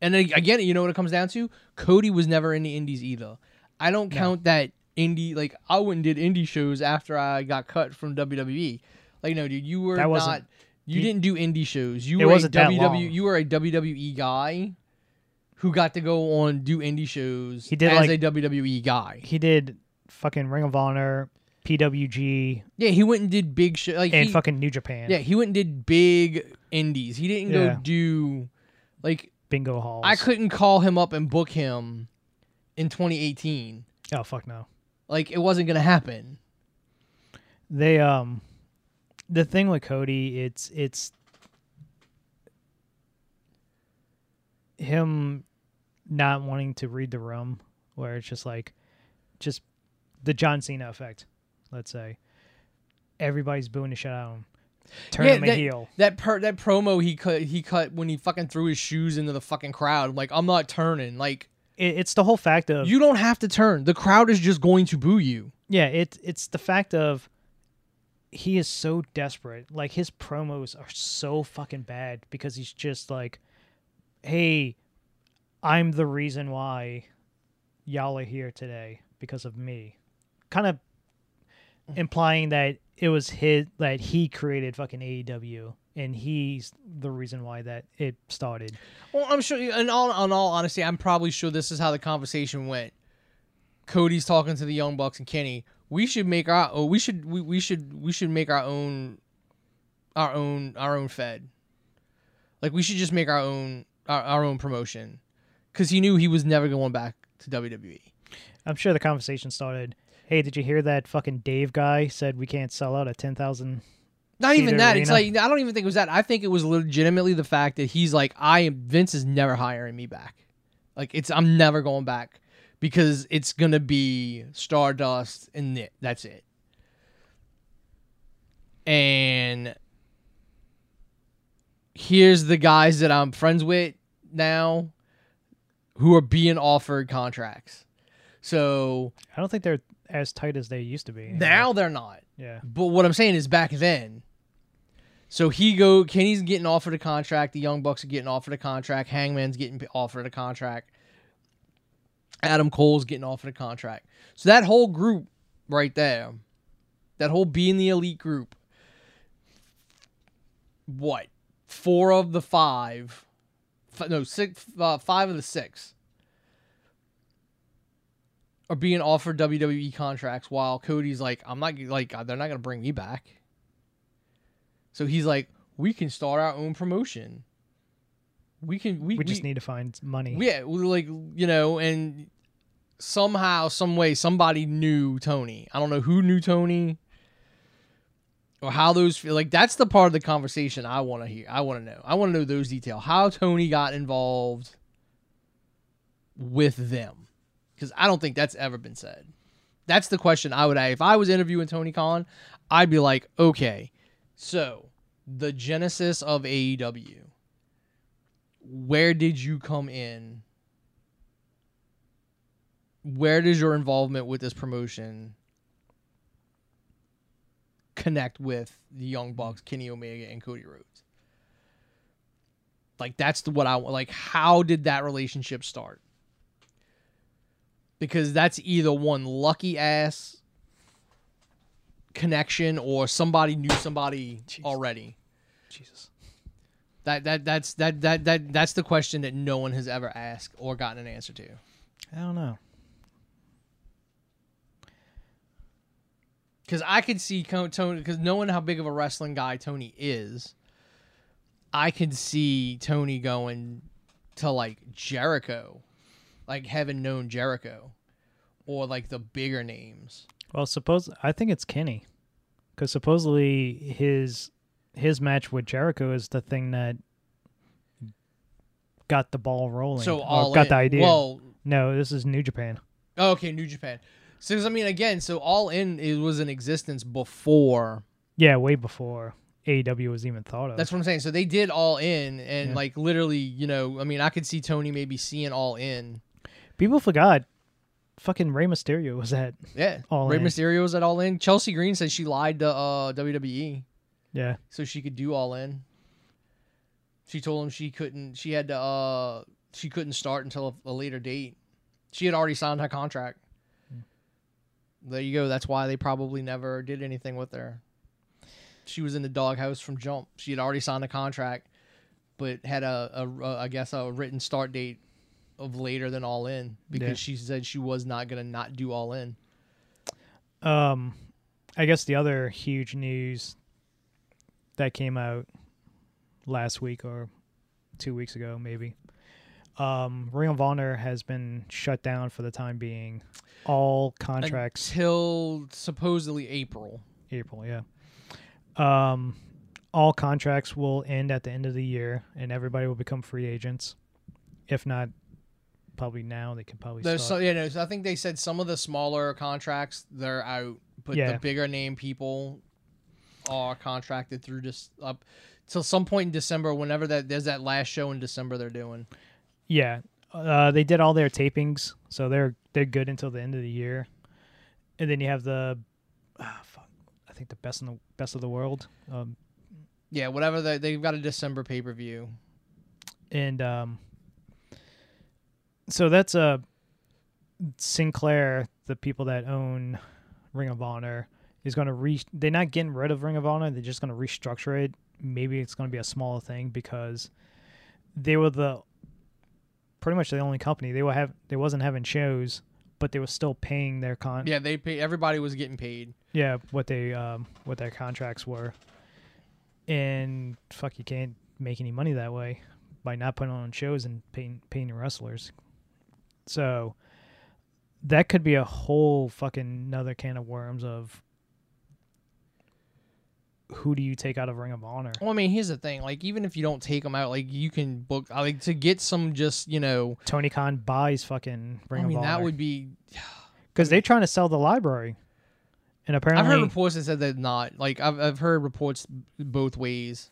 And again, you know what it comes down to? Cody was never in the indies either. I don't No. count that indie like I went and did indie shows after I got cut from WWE. Like no, dude, you were not you, didn't do indie shows. You It were wasn't a WWE you were a WWE guy who got to go on do indie shows He did, as like- a WWE guy. He did fucking Ring of Honor, PWG, Yeah, he went and did big shit like and he, fucking New Japan. Yeah, he went and did big indies. He didn't go do like Bingo halls. I couldn't call him up and book him in 2018. Oh fuck no. Like it wasn't gonna happen. They um, the thing with Cody, it's it's him not wanting to read the room, where it's just like, just the John Cena effect. Let's say everybody's booing the shit out of him, turn Yeah, him a heel. That per- that promo he cut he cut when he fucking threw his shoes into the fucking crowd. Like, I'm not turning. Like It, it's the whole fact of you don't have to turn. The crowd is just going to boo you. Yeah, it it's the fact of he is so desperate. Like his promos are so fucking bad because he's just like, "Hey, I'm the reason why y'all are here today because of me." Kind of Mm-hmm. implying that it was his that he created fucking AEW and he's the reason why that it started. Well, I'm sure. In all, in all honesty, I'm probably sure this is how the conversation went. Cody's talking to the Young Bucks and Kenny. We should make our. Oh, we should. We, we should. We should make our own. Our own. Our own Fed. Like we should just make our own. Our, our own promotion, because he knew he was never going back to. WWE. I'm sure the conversation started, "Hey, did you hear that fucking Dave guy said we can't sell out a 10,000 Not even that. It's like I don't even think it was that. I think it was legitimately the fact that he's like, I am Vince is never hiring me back. Like it's I'm never going back because it's gonna be Stardust and it. That's it. And here's the guys that I'm friends with now who are being offered contracts. So I don't think they're as tight as they used to be. now they're not. yeah. But what I'm saying is back then. So he go Kenny's getting offered a contract, the Young Bucks are getting offered a contract, Hangman's getting offered a contract. Adam Cole's getting offered a contract. So that whole group right there, that whole being the elite group, what? Four of the five, f- no, six, uh, five of the six are being offered WWE contracts while Cody's like, I'm not like uh, they're not gonna bring me back. So he's like, we can start our own promotion. We can we, We just need to find money. yeah, we like you know, and somehow, some way, somebody knew Tony. I don't know who knew Tony or how those feel. Like that's the part of the conversation I want to hear. I want to know. I want to know those details. How Tony got involved with them, because I don't think that's ever been said. That's the question I would ask if I was interviewing Tony Khan. I'd be like, okay, so the genesis of AEW where did you come in? Where does your involvement with this promotion connect with the Young Bucks, Kenny Omega, and Cody Rhodes? Like that's the, what I want. Like, how did that relationship start? Because that's either one lucky ass connection or somebody knew somebody already. Jesus. That that that's that that that that's the question that no one has ever asked or gotten an answer to. I don't know. Because I could see Tony, because knowing how big of a wrestling guy Tony is, I could see Tony going to like Jericho, like having known Jericho, or like the bigger names. Well, suppose I think it's Kenny, because supposedly his his match with Jericho is the thing that got the ball rolling. So all got in. the idea. Well, no, this is New Japan. oh, okay, New Japan. So I mean, again, so all in it was in existence before Yeah, way before AEW was even thought of. That's what I'm saying. So they did all in, and Yeah. like literally, you know, I mean, I could see Tony maybe seeing all in. People forgot. Fucking Rey Mysterio was at. Yeah, All Rey In. Mysterio was at all in. Chelsea Green said she lied to uh, WWE Yeah, so she could do all in. She told him she couldn't. She had to. uh She couldn't start until a, a later date. She had already signed her contract. There you go. That's why they probably never did anything with her. She was in the doghouse from jump. She had already signed a contract, but had a, a, a I guess a written start date of later than all in because Yeah. she said she was not gonna not do all in. Um, I guess the other huge news that came out last week or two weeks ago, maybe. Um, Ring of Honor has been shut down for the time being. All contracts, Till supposedly April. April, yeah. Um, all contracts will end at the end of the year, and everybody will become free agents. If not, probably now they could probably There's start. so, yeah, no, so I think they said some of the smaller contracts they're out, but Yeah. the bigger name people are contracted through just up till some point in December. Whenever that there's that last show in December they're doing. Yeah, uh, they did all their tapings, so they're they're good until the end of the year. And then you have the, ah, fuck, I think the best in the best of the world, um, Yeah, whatever they they've got a December pay per view. and um, so that's uh, Sinclair, the people that own Ring of Honor, is going to re. They're not getting rid of Ring of Honor. They're just going to restructure it. Maybe it's going to be a smaller thing because they were the pretty much the only company they were have. They wasn't having shows, but they were still paying their con. Yeah, they pay everybody was getting paid. yeah, what they um what their contracts were. And fuck, you can't make any money that way by not putting on shows and paying paying your wrestlers. So that could be a whole fucking another can of worms of who do you take out of Ring of Honor? Well, I mean, here's the thing. Like, even if you don't take them out, like you can book. I Like to get some, just you know. Tony Khan buys fucking Ring I mean, of that would be. <sighs> because they're trying to sell the library, and apparently, I've heard reports that said that not. Like, I've I've heard reports both ways.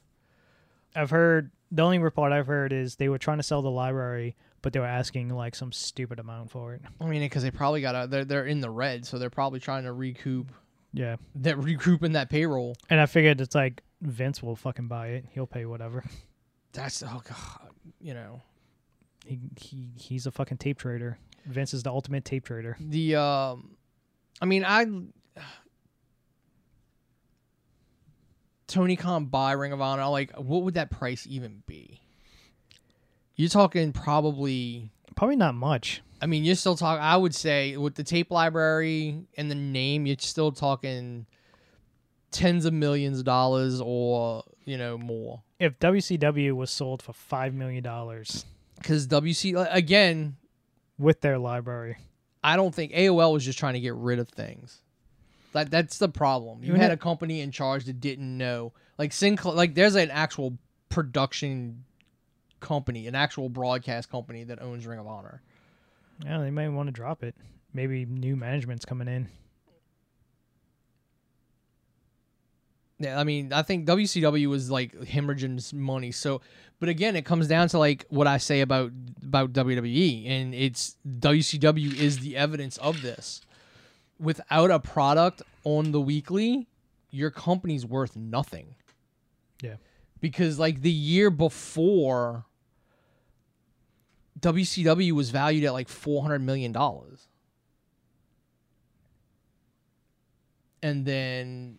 I've heard the only report I've heard is they were trying to sell the library, but they were asking like some stupid amount for it. I mean, because they probably got to they're they're in the red, so they're probably trying to recoup Yeah, that recouping that payroll. and I figured it's like Vince will fucking buy it. He'll pay whatever. <laughs> That's oh god, you know. He he he's a fucking tape trader. Vince is the ultimate tape trader. The um, I mean, I Tony Khan buy Ring of Honor. Like, what would that price even be? You're talking probably. Probably not much. I mean, you're still talking. I would say with the tape library and the name, you're still talking tens of millions of dollars or you know more. If WCW was sold for five million dollars, Because WC again, with their library, I don't think AOL was just trying to get rid of things. That that's the problem. You Even had a company in charge that didn't know. Like Sinclair, like there's an actual production company, an actual broadcast company that owns Ring of Honor. yeah, they might want to drop it. Maybe new management's coming in. Yeah, I mean, I think WCW was like hemorrhaging money. So, but again, it comes down to like what I say about about WWE, and it's WCW is the evidence of this. Without a product on the weekly, your company's worth nothing. Yeah. Because like the year before, WCW was valued at like four hundred million dollars, and then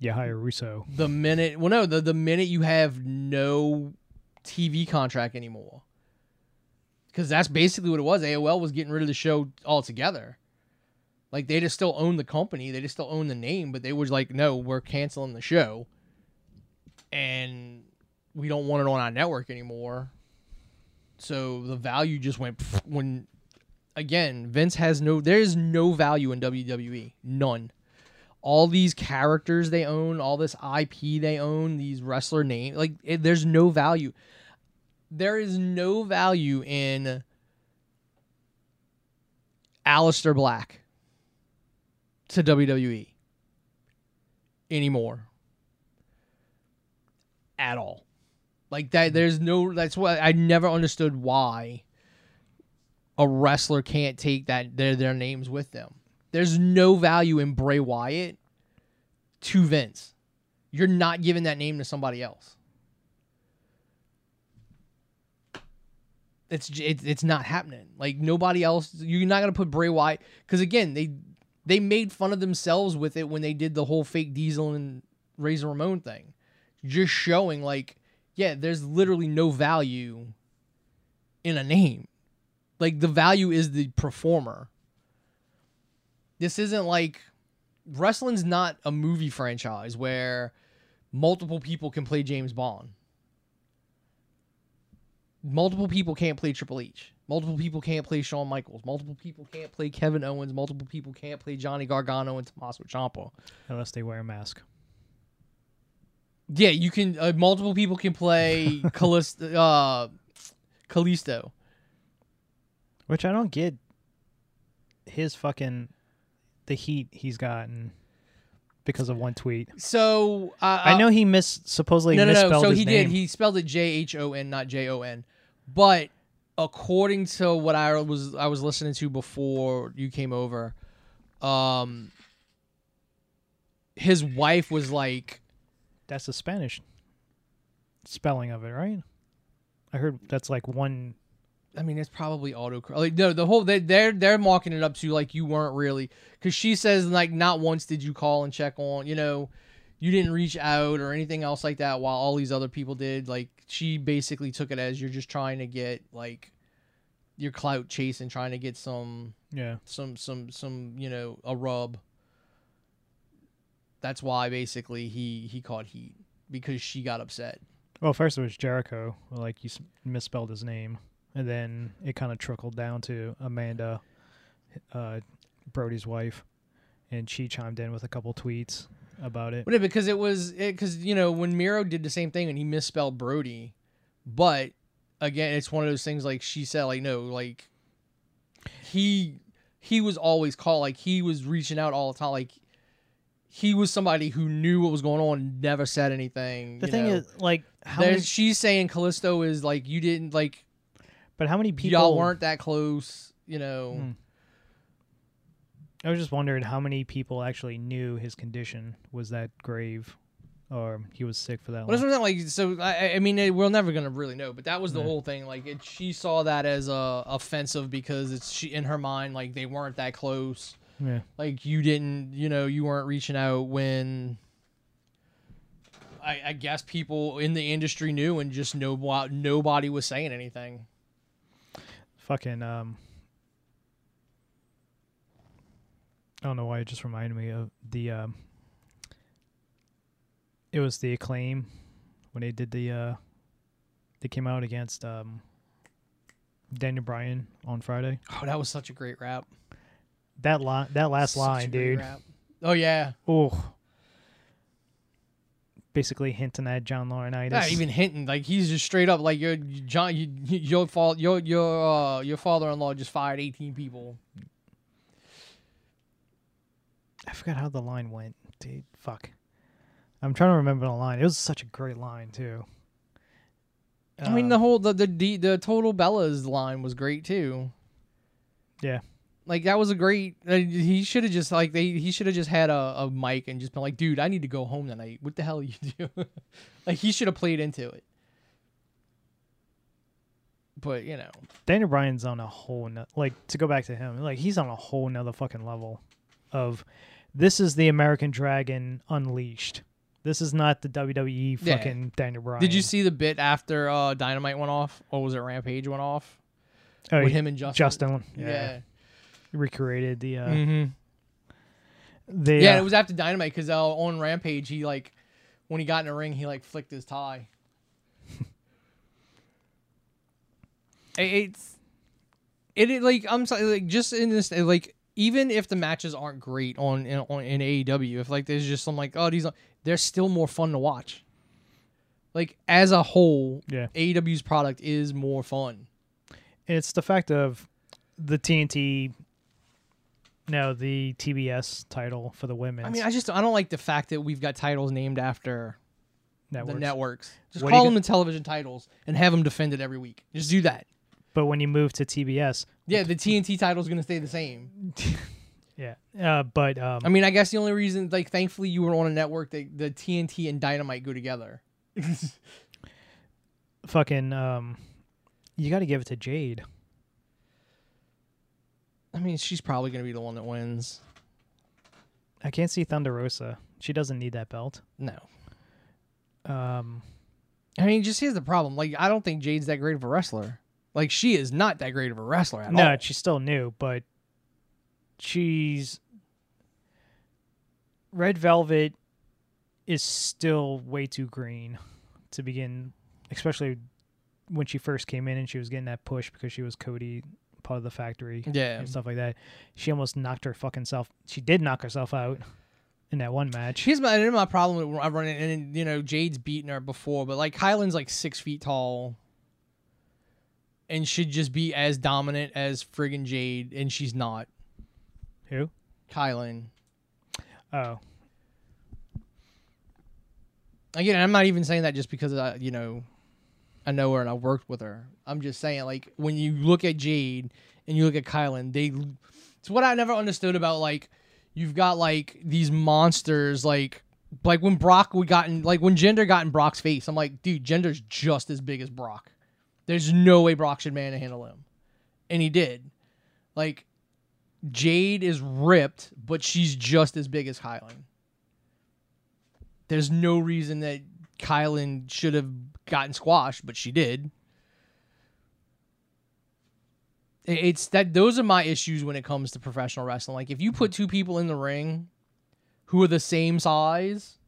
You hire Russo. the minute well no the, the minute you have no tv contract anymore because that's basically what it was. Aol was getting rid of the show altogether. Like they just still own the company they just still own the name but they was like no we're canceling the show. And we don't want it on our network anymore so the value just went when again vince has no there's no value in wwe none all these characters they own, all this IP they own, these wrestler names, like it, there's no value. There is no value in Aleister Black to WWE anymore. At all. Like that mm. there's no that's why I never understood why a wrestler can't take that their their names with them. There's no value in Bray Wyatt to Vince. You're not giving that name to somebody else. It's it's, it's not happening. Like nobody else. You're not gonna put Bray Wyatt because again they they made fun of themselves with it when they did the whole fake Diesel and Razor Ramon thing, just showing like yeah, there's literally no value in a name. Like the value is the performer. This isn't like wrestling's not a movie franchise where multiple people can play James Bond. Multiple people can't play Triple H. Multiple people can't play Shawn Michaels. Multiple people can't play Kevin Owens. Multiple people can't play Johnny Gargano and Tommaso Ciampa. Unless they wear a mask. Yeah, you can. Uh, multiple people can play <laughs> Kalisto. Uh, Kalisto. Which I don't get his fucking the heat he's gotten because of one tweet. So uh, I know he miss supposedly no, no, misspelled no. So he name. did. He spelled it J H O N, not J O N. But according to what I was I was listening to before you came over, um, his wife was like, That's the Spanish spelling of it, right? I heard that's like one. I mean, it's probably auto. Like no, the whole they they're they're mocking it up to like you weren't really because she says like not once did you call and check on you know. You didn't reach out or anything else like that while all these other people did. Like she basically took it as you're just trying to get like your clout chasing, trying to get some Yeah. some some some you know a rub. That's why basically he he caught heat because she got upset. Well, first it was Jericho, like you misspelled his name, and then it kind of trickled down to Amanda, uh, Brodie's wife, and she chimed in with a couple tweets about it. But it, because it was because you know when Miro did the same thing and he misspelled Brodie, but again it's one of those things like she said like no like he he was always called like he was reaching out all the time like he was somebody who knew what was going on and never said anything. The thing know. is, like, how There's- many, she's saying Kalisto is like you didn't like but how many people? y'all weren't that close, you know. Hmm. I was just wondering how many people actually knew his condition was that grave. or he was sick for that Well, long. like so. I, I mean, we're never gonna really know, but that was the Yeah. whole thing. Like, it, she saw that as uh, offensive because it's she in her mind like they weren't that close. Yeah. Like you didn't, you know, you weren't reaching out when. I, I guess people in the industry knew, and just no nobody was saying anything. Fucking um. I don't know why it just reminded me of the um. It was the acclaim when they did the uh. They came out against um. Daniel Bryan on Friday. Oh, that was such a great rap. That line, that last Such line, dude. rap. Oh yeah, Oh. Basically hinting at John Laurinaitis. not even hinting. Like he's just straight up like your John, you, your fault. Your your uh, your father-in-law just fired eighteen people. I forgot how the line went, dude. Fuck. I'm trying to remember the line. It was such a great line too. I mean, the whole the the the, the total Bella's line was great too. yeah, Like that was a great. Uh, he should have just like they. He should have just had a, a mic and just been like, "Dude, I need to go home tonight. What the hell are you <laughs> do?" like he should have played into it. But you know, Daniel Bryan's on a whole no- like to go back to him. Like he's on a whole nother fucking level of this is the American Dragon unleashed. This is not the WWE Yeah. fucking Daniel Bryan. did you see the bit after uh, Dynamite went off, or was it Rampage went off oh, with him and Justin? Justin? Yeah. Yeah, recreated the uh, hmm the Yeah, uh, it was after Dynamite because uh, on Rampage he like when he got in the ring he like flicked his tie. <laughs> It- it's it, it like I'm sorry like just in this like even if the matches aren't great on in, on in AEW if like there's just some like oh these are, they're still more fun to watch. Like as a whole, yeah. AEW's product is more fun. And It's the fact of the TNT. No, the TBS title for the women. I mean, I just I don't like the fact that we've got titles named after networks. the networks. Just What do call them the television titles and have them defended every week. Just do that. But when you move to TBS, Yeah, the TNT title's gonna stay the same. <laughs> yeah. Uh, but um, I mean, I guess the only reason, like, thankfully you were on a network that the TNT and Dynamite go together. <laughs> fucking um, you got to give it to Jade. I mean, she's probably gonna be the one that wins. I can't see Thunder Rosa. She doesn't need that belt. No, Um, I mean, just here's the problem. Like, I don't think Jade's that great of a wrestler. Like, she is not that great of a wrestler at no, all. No, she's still new, but she's Red Velvet is still way too green to begin, especially when she first came in and she was getting that push because she was Cody part of the factory Yeah, and stuff like that. She almost knocked her fucking self. She did knock herself out in that one match. Here's my my problem with I run it, and you know Jade's beaten her before, but like KiLynn's like six feet tall, and should just be as dominant as friggin' Jade, and she's not. Who? KiLynn. Oh, Again, I'm not even saying that just because I, you know, I know her and I worked with her. I'm just saying like when you look at Jade and you look at KiLynn, they. It's what I never understood about like you've got like these monsters like like when Brock we got in like when Jinder got in Brock's face. I'm like, dude, Jinder's just as big as Brock. There's no way Brock should manhandle him, and he did. Like Jade is ripped, but she's just as big as KiLynn. There's no reason that KiLynn should have gotten squashed, but she did. It's that those are my issues when it comes to professional wrestling. Like if you put two people in the ring who are the same size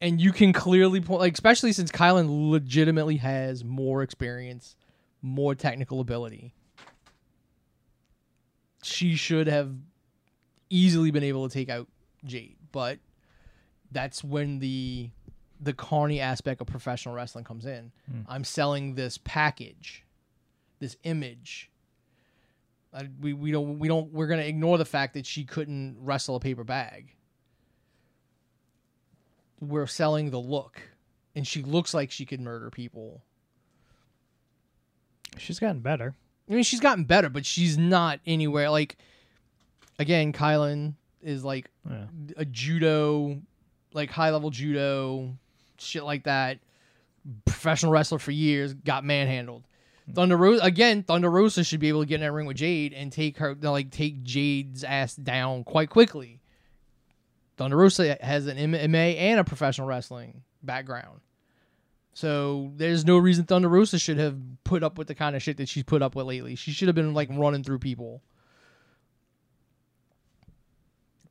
and you can clearly point like especially since KiLynn legitimately has more experience, more technical ability. She should have easily been able to take out Jade, but that's when the the carny aspect of professional wrestling comes in. Hmm. I'm selling this package, this image. I, we we don't we don't we're gonna ignore the fact that she couldn't wrestle a paper bag. We're selling the look, and she looks like she could murder people. she's gotten better. I mean, she's gotten better, but she's not anywhere like. Again, KiLynn is like Yeah. a judo like high level judo, shit like that. Professional wrestler for years, got manhandled. Thunder Rosa again. Thunder Rosa should be able to get in that ring with Jade and take her like take Jade's ass down quite quickly. Thunder Rosa has an MMA and a professional wrestling background, so there's no reason Thunder Rosa should have put up with the kind of shit that she's put up with lately. She should have been like running through people.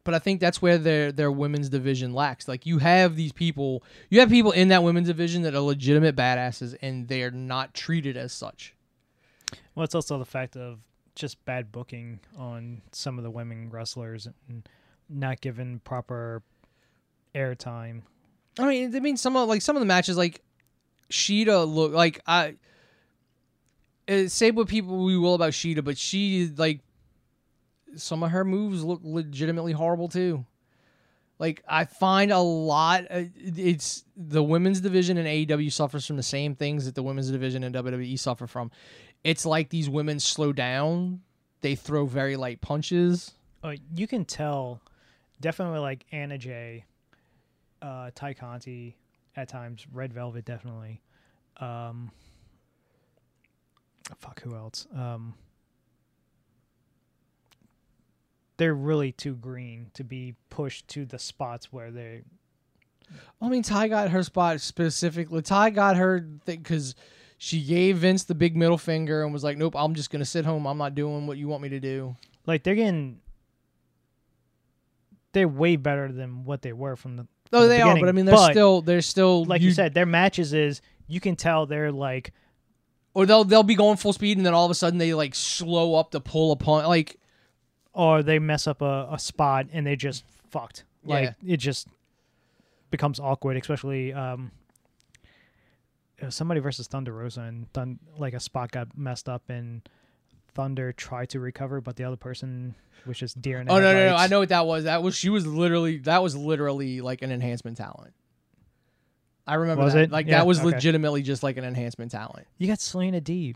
But I think that's where their their women's division lacks. Like you have these people, you have people in that women's division that are legitimate badasses, and they're not treated as such. Well, it's also the fact of just bad booking on some of the women wrestlers and not given proper airtime. I mean, I mean, some of like some of the matches, like Shida look like I. Uh, say what people we will about Shida, but she like some of her moves look legitimately horrible too. Like I find a lot. Uh, it's the women's division in AEW suffers from the same things that the women's division in WWE suffer from. It's like these women slow down. They throw very light punches. Oh, you can tell, definitely like Anna Jay, uh, Tay Conti, at times Red Velvet definitely. Um, fuck who else? Um, they're really too green to be pushed to the spots where they. I mean, Tay got her spot specifically. Tay got her because she gave Vince the big middle finger and was like, "Nope, I'm just gonna sit home. I'm not doing what you want me to do." Like they're getting. They're way better than what they were from the. Oh, the they are, but I mean, they're but, still they're still like you, said, their matches is you can tell they're like or they'll they'll be going full speed and then all of a sudden they like slow up to pull a punch. Like or they mess up a, a spot and they just fucked. Like Yeah. it just becomes awkward, especially um somebody versus Thunder Rosa and Thun- like a spot got messed up and Thunder tried to recover, but the other person was just deer in oh no no no! I know what that was. That was she was literally that was literally like an enhancement talent. I remember Was that. it? Like Yeah, that was okay. legitimately just like an enhancement talent. You got Serena Deeb.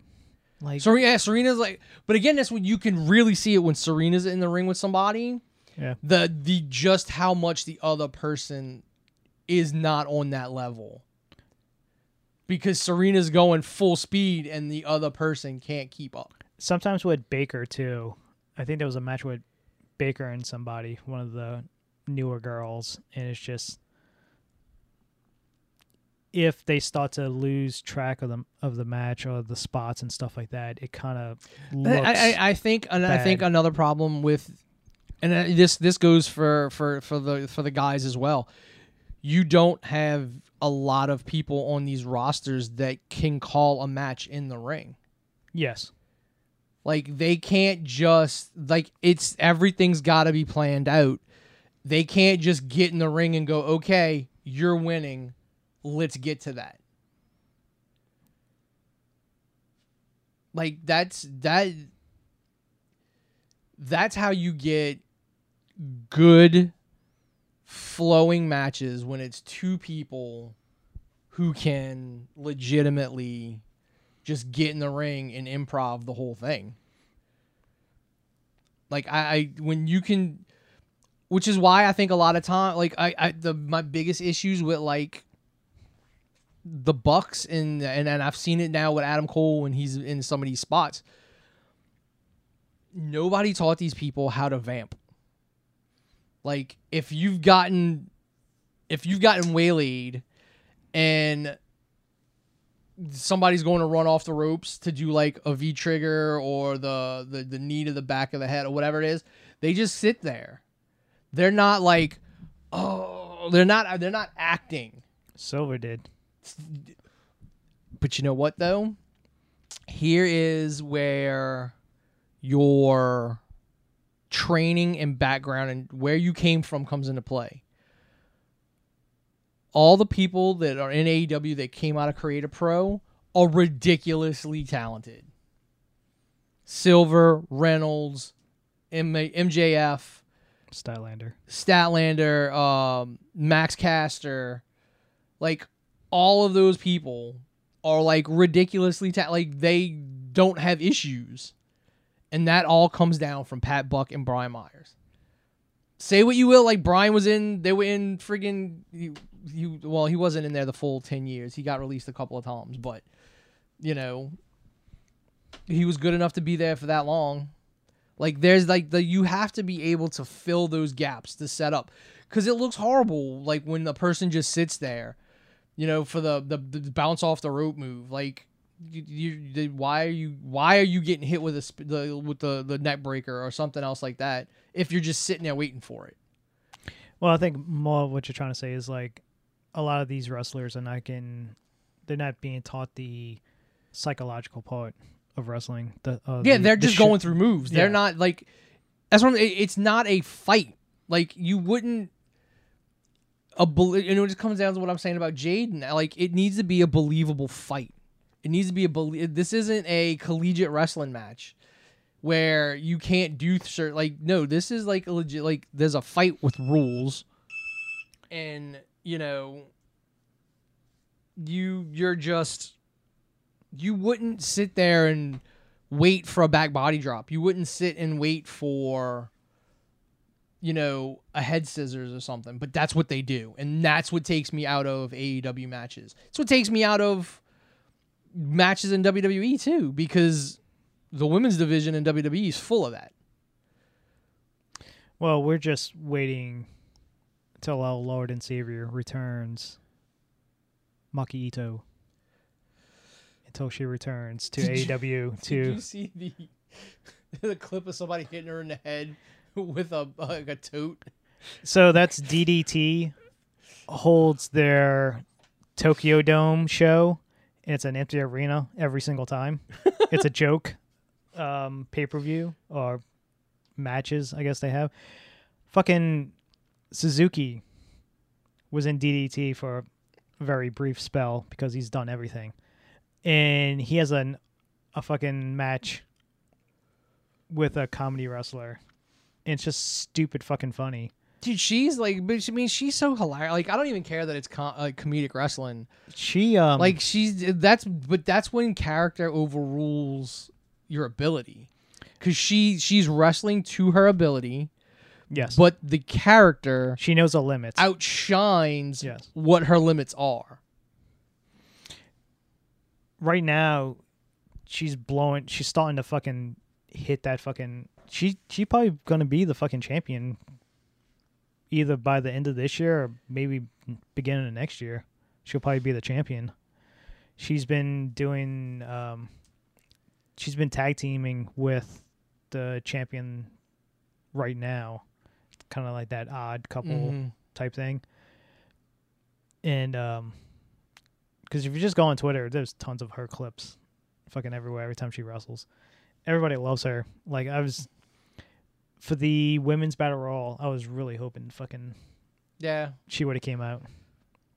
Like Serena, yeah, Serena's like, but again, that's when you can really see it when Serena's in the ring with somebody. yeah. The the just how much the other person is not on that level. Because Serena's going full speed and the other person can't keep up. Sometimes with Baker too. I think there was a match with Baker and somebody, one of the newer girls, and it's just if they start to lose track of the of the match or the spots and stuff like that, it kind of. I, I, I think and I think another problem with and uh, this this goes for for for the for the guys as well. You don't have a lot of people on these rosters that can call a match in the ring. yes, Like they can't just like it's everything's got to be planned out. They can't just get in the ring and go, "Okay, you're winning. Let's get to that." Like that's that that's how you get good flowing matches when it's two people who can legitimately just get in the ring and improv the whole thing. Like I, I when you can which is why I think a lot of time like I, I the my biggest issues with like the Bucks and and and I've seen it now with Adam Cole when he's in some of these spots. Nobody taught these people how to vamp. Like if you've gotten if you've gotten waylaid and somebody's going to run off the ropes to do like a V trigger or the, the the knee to the back of the head or whatever it is, they just sit there. They're not like, oh, they're not they're not acting. Silver did. But you know what though? Here is where your training and background and where you came from comes into play. All the people that are in AEW that came out of Create A Pro are ridiculously talented. Silver, Reynolds, M- MJF, Stylander. Statlander, um, Max Caster, like all of those people are like ridiculously ta- like they don't have issues, and that all comes down from Pat Buck and Brian Myers. say what you will, like Brian was in, they were in friggin' you, you. Well, he wasn't in there the full ten years. He got released a couple of times, but you know, he was good enough to be there for that long. Like there's like the you have to be able to fill those gaps to set up because it looks horrible. Like when the person just sits there, you know, for the the, the bounce off the rope move. Like you, you the, why are you why are you getting hit with a sp- the with the the neck breaker or something else like that if you're just sitting there waiting for it? Well, I think more of what you're trying to say is like a lot of these wrestlers are not getting, they're not being taught the psychological part of wrestling. The uh, Yeah, the- they're the just sh- going through moves. They're Yeah. not like that's what it's not a fight. Like you wouldn't a know it just comes down to what I'm saying about Jaden. Like it needs to be a believable fight. It needs to be a belie- this isn't a collegiate wrestling match where you can't do certain like no, this is like a legit like there's a fight with rules and you know you you're just you wouldn't sit there and wait for a back body drop. You wouldn't sit and wait for you know, a head scissors or something, but that's what they do. And that's what takes me out of AEW matches. It's what takes me out of matches in WWE too because the women's division in WWE is full of that. Well, we're just waiting till our Lord and Savior returns, Maki Itoh. Until she returns to Did you- AEW <laughs> Did you see the <laughs> the clip of somebody hitting her in the head <laughs> with a like a tote? So that's DDT holds their Tokyo Dome show, and it's an empty arena every single time. <laughs> it's a joke um, pay per view or matches, I guess they have. Fucking Suzuki was in DDT for a very brief spell because he's done everything, and he has an a fucking match with a comedy wrestler. It's just stupid fucking funny. Dude, she's like, but she I mean she's so hilarious. Like, I don't even care that it's com- like comedic wrestling. She um like she's that's but that's when character overrules your ability because she she's wrestling to her ability yes, but the character she knows the limits. outshines Yes. what her limits are Right now, she's blowing. She's starting to fucking hit that fucking. She she probably gonna be the fucking champion. Either by the end of this year or maybe beginning of next year, she'll probably be the champion. She's been doing. Um, she's been tag teaming with the champion right now, kind of like that odd couple. Mhm. type thing. And um because if you just go on Twitter, there's tons of her clips fucking everywhere every time she wrestles. Everybody loves her. Like I was for the women's battle royal, I was really hoping fucking yeah she would have came out.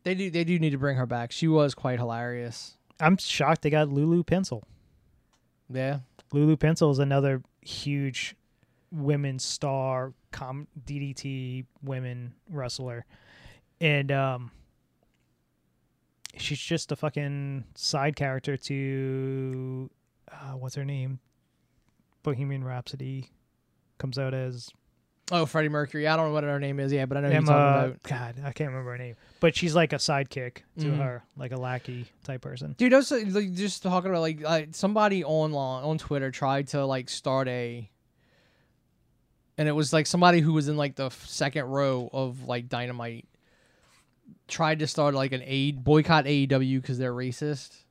they do they do need to bring her back she was quite hilarious I'm shocked they got Lulu Pencil. yeah Lulu Pencil is another huge women's star com DDT women wrestler. And um she's just a fucking side character to uh, what's her name? Bohemian Rhapsody comes out as oh freddie mercury i don't know what her name is yeah but i know who you're talking about God, I can't remember her name. But she's like a sidekick to Mhm. her, like a lackey type person. Dude, I was like, just talking about like, like somebody online on Twitter tried to like start a, and it was like somebody who was in like the second row of like Dynamite tried to start like an A boycott AEW because they're racist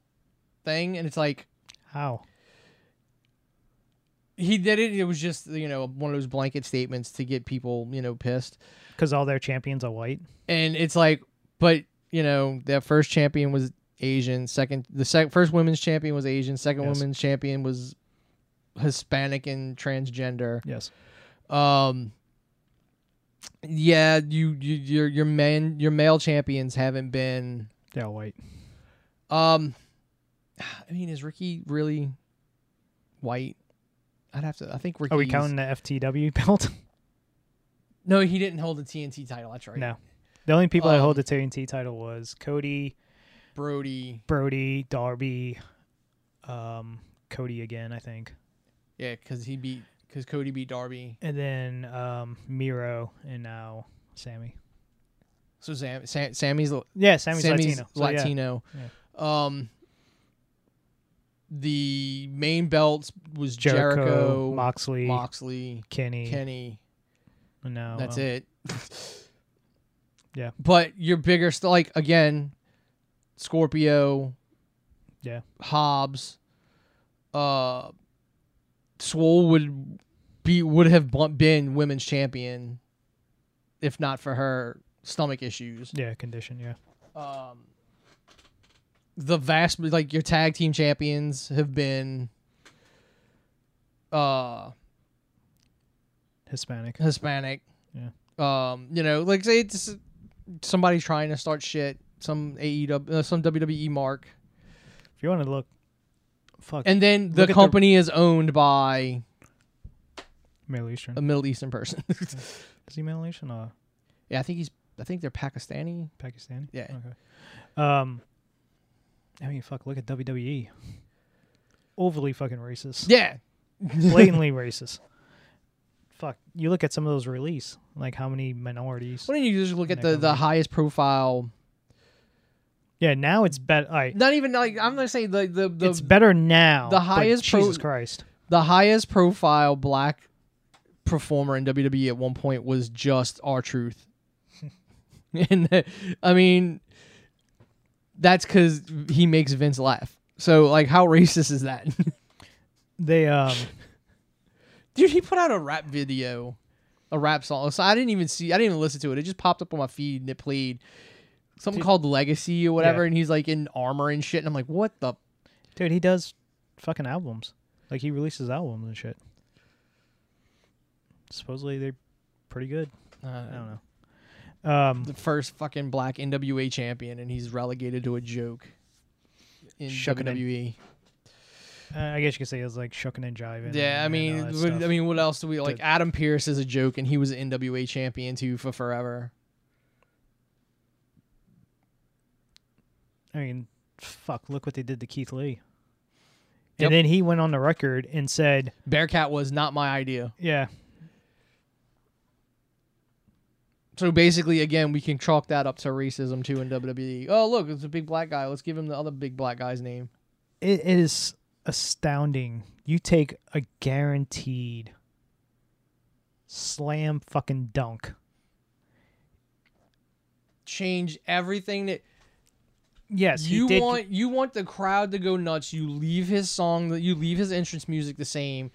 thing, and it's like How? He did it. It was just you know one of those blanket statements to get people you know pissed, Because all their champions are white. and it's like, but you know that first champion was Asian, second the sec- first women's champion was Asian, second Yes. women's champion was Hispanic and transgender. Yes. Um, yeah, you, you your your men your male champions haven't been. They're white. Um, I mean, is Ricky really white? I'd have to. I think Ricky. Are we counting the FTW <laughs> belt? No, he didn't hold the TNT title. That's right. No. The only people that hold Um, the TNT title was Cody, Brody. Brody, Darby, um, Cody again, I think. Yeah, because he beat because Cody beat Darby. and then um, Miro, and now Sammy. So Sam, Sam Sammy's Yeah, Sammy's, Sammy's Latino. So, yeah. Latino. Um, the main belts was Jericho, Jericho, Moxley, Moxley, Kenny. Kenny. now That's um, it. Yeah. But your bigger still like again, Scorpio, Yeah, Hobbs, uh, Swole would be would have been women's champion, if not for her stomach issues. yeah, condition. Yeah, Um, the vast like your tag team champions have been, uh, Hispanic. Hispanic. Yeah. Um, you know, like say it's somebody trying to start shit, some AEW, uh, some WWE mark, If you want to look, fuck, and then the at the- company is owned by Middle Eastern. a Middle Eastern person. <laughs> <laughs> Is he Middle Eastern or yeah, I think he's. I think they're Pakistani. Pakistani? Yeah. Okay. Um, I mean, fuck. Look at WWE. Overly fucking racist. Yeah. Blatantly <laughs> racist. Fuck. You look at some of those release, like how many minorities. Why don't you just look at the the highest profile? Yeah, now it's better. Right. Not even like I'm gonna say the the the it's better now. the highest pro- Jesus Christ. the highest profile black performer in WWE at one point was just R-Truth. <laughs> <laughs> and uh, I mean that's cuz he makes Vince laugh. So like how racist is that? <laughs> They um Dude, he put out a rap video, a rap song. So I didn't even see I didn't even listen to it. It just popped up on my feed and it played something Dude. called Legacy or whatever Yeah. and he's like in armor and shit and I'm like, "What the dude, he does fucking albums. Like he releases albums and shit. Supposedly they're pretty good. uh, I don't know. Um the first fucking black NWA champion, and he's relegated to a joke in Shucking and- uh, I guess you could say it was like shucking and jiving. Yeah, I mean, and what. I mean, what else do we like? The- Adam Pearce is a joke, and he was an NWA champion too for forever. I mean, fuck, look what they did to Keith Lee. Yep. And then he went on the record and said, Bearcat was not my idea. yeah, So basically, again, we can chalk that up to racism too in WWE. Oh, look, it's a big black guy. Let's give him the other big black guy's name. it is astounding. You take a guaranteed slam fucking dunk. Change everything that Yes, you did. want. You want the crowd to go nuts. You leave his song, that you leave his entrance music the same,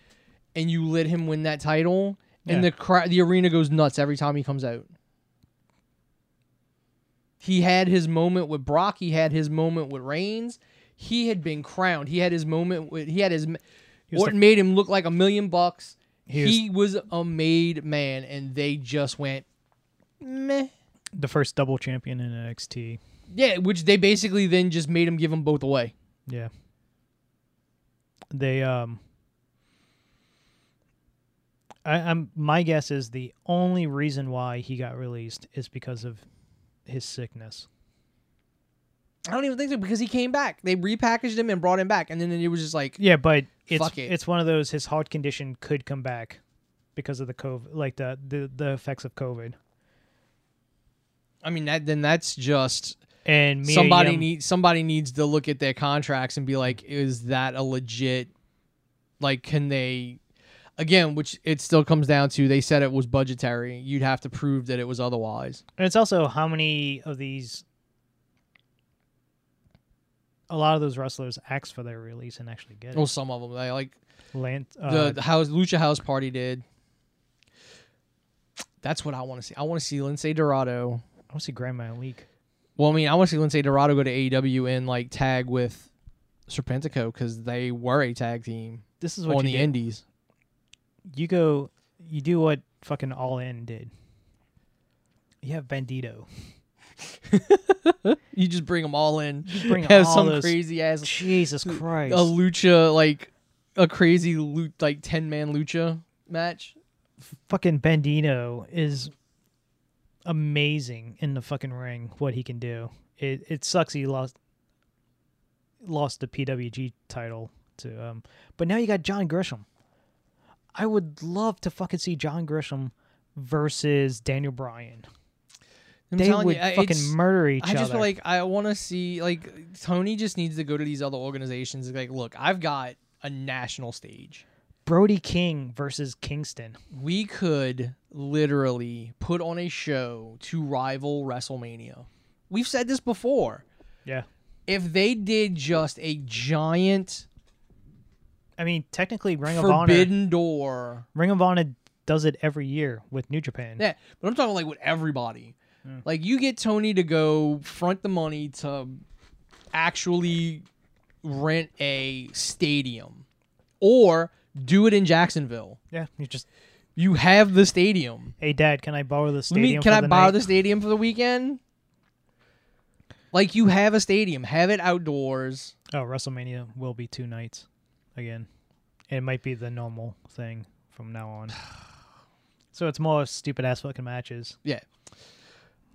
and you let him win that title. And Yeah. the crowd, the arena goes nuts every time he comes out. He had his moment with Brock. He had his moment with Reigns. He had been crowned. He had his moment with. He had his. the- Orton made him look like a million bucks. He was- He was a made man, and they just went meh. the first double champion in NXT. Yeah, which they basically then just made him give them both away. Yeah. They um I, I'm my guess is the only reason why he got released is because of his sickness. I don't even think so because he came back. They repackaged him and brought him back, and then it was just like, Yeah, but it's Fuck it. it's one of those his heart condition could come back because of the COVID like the the, the effects of COVID. I mean, that then that's just And somebody needs somebody needs to look at their contracts and be like, is that a legit? Like, can they? Again, which it still comes down to, they said it was budgetary. You'd have to prove that it was otherwise. And it's also how many of these a lot of those wrestlers ask for their release and actually get it. Well, some of them, they like the, uh, the house Lucha House Party did. That's what I want to see. I want to see Lince Dorado. I want to see Gran Metalik. Well, I mean, I want to see Lince Dorado go to AEW and like tag with Serpentico because they were a tag team This is what on the. Indies. You go, you do what fucking All In did. You have Bandito. <laughs> You just bring them all in. Just bring have all some those- crazy ass Jesus Christ. a lucha like a crazy lu- like ten man lucha match. fucking Bandito is amazing in the fucking ring. What he can do. It it sucks he lost lost the PWG title to um. But now you got John Gresham. I would love to fucking see John Gresham versus Daniel Bryan. I'm they would you, fucking murder each other. I just other. like I want to see like Tony just needs to go to these other organizations. Like, look, I've got a national stage. Brody King versus Kingston. We could literally put on a show to rival WrestleMania. We've said this before. Yeah. If they did just a giant I mean, technically, Ring of Honor. forbidden door Ring of Honor does it every year with New Japan. Yeah, but I'm talking like with everybody. Hmm. Like you get Tony to go front the money to actually rent a stadium or do it in Jacksonville. Yeah, you just, You have the stadium. hey, Dad, can I borrow the stadium? me, can for I the borrow night? the stadium for the weekend? Like you have a stadium, have it outdoors. Oh, WrestleMania will be two nights again. It might be the normal thing from now on. So it's more stupid ass fucking matches. Yeah.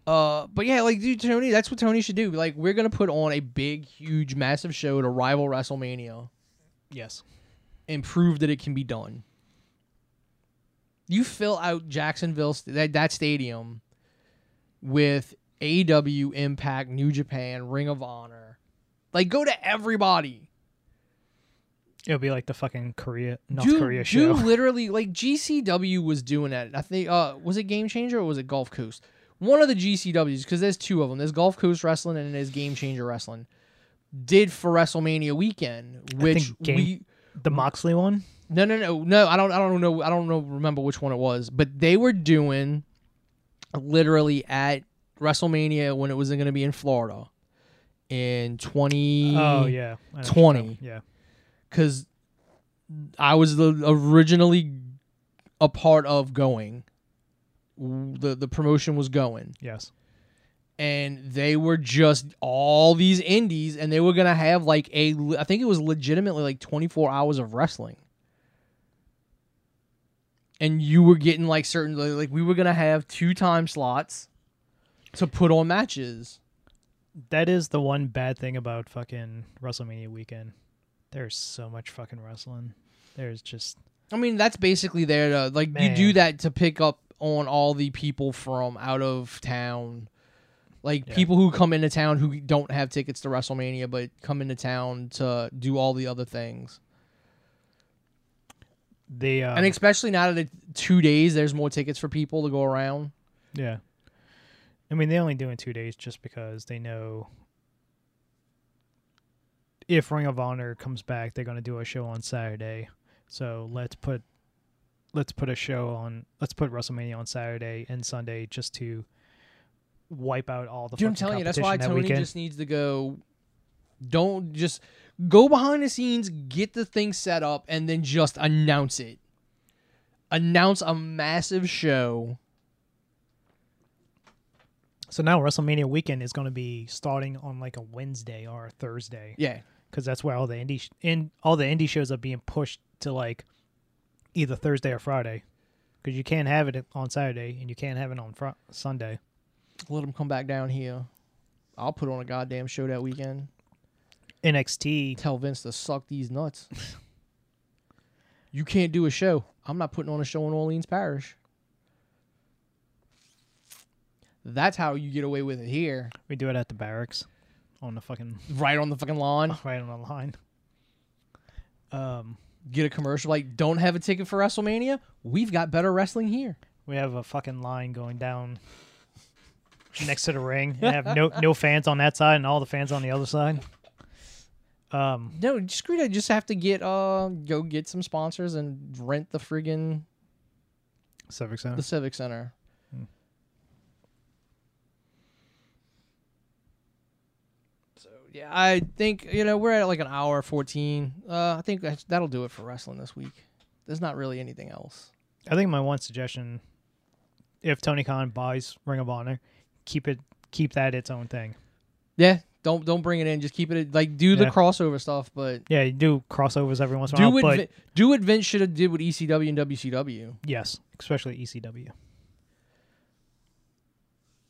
Uh, but yeah, like dude, Tony, that's what Tony should do. Like, we're gonna put on a big, huge, massive show to rival WrestleMania. Yes. and prove that it can be done. You fill out Jacksonville that that stadium with AEW, Impact, New Japan, Ring of Honor. Like go to everybody. It'll be like the fucking Korea North Korea do show. <laughs> literally like GCW was doing that. I think uh was it Game Changer or was it Gulf Coast? One of the GCWs because there's two of them. There's Gulf Coast Wrestling and there's Game Changer Wrestling. Did for WrestleMania weekend, which think Game- we the Moxley one? No, no, no, no. I don't. I don't know. I don't know. Remember which one it was, but they were doing literally at WrestleMania when it was going to be in Florida in twenty. Oh yeah. I know what you're 20. Yeah. Because I was the originally a part of going. the The promotion was going, Yes. and they were just all these indies, and they were gonna have like a. I think it was legitimately like twenty four hours of wrestling. And you were getting like certain like we were gonna have two time slots to put on matches. That is the one bad thing about fucking WrestleMania weekend. There's so much fucking wrestling. There's just I mean, that's basically there to like you do that to pick up on all the people from out of town, like Yeah. people who come into town who don't have tickets to WrestleMania but come into town to do all the other things. They uh, and especially now that two days, there's more tickets for people to go around. yeah. I mean, they only do in two days just because they know if Ring of Honor comes back, they're gonna do a show on Saturday. So let's put let's put a show on. Let's put WrestleMania on Saturday and Sunday just to wipe out all the. Dude, I'm telling you, that's why that Tony weekend. just needs to go. Don't just go behind the scenes, get the thing set up, and then just announce it. Announce a massive show. So now WrestleMania weekend is going to be starting on like a Wednesday or a Thursday Yeah, because that's where all the indie sh- in all the indie shows are being pushed to like either Thursday or Friday because you can't have it on Saturday and you can't have it on fr- Sunday. let them come back down here. I'll put on a goddamn show that weekend. NXT Tell Vince to suck these nuts. <laughs> you can't do a show. I'm not putting on a show in Orleans Parish. That's how you get away with it here. we do it at the barracks on the fucking Right on the fucking lawn. <laughs> right on the line. Um, Get a commercial like, don't have a ticket for WrestleMania? We've got better wrestling here. we have a fucking line going down <laughs> next to the ring and have no <laughs> no fans on that side and all the fans on the other side. Um, No, screw that. Just have to get uh go get some sponsors and rent the friggin' Civic Center. the Civic Center. Hmm. So yeah, I think you know we're at like an hour fourteen. Uh, I think that's, that'll do it for wrestling this week. There's not really anything else. I think my one suggestion, if Tony Khan buys Ring of Honor, keep it keep that its own thing. Yeah, don't don't bring it in. Just keep it like do the Yeah. crossover stuff, but Yeah, you do crossovers every once in a while, but do what Vince should have did with ECW and WCW. yes, especially ECW.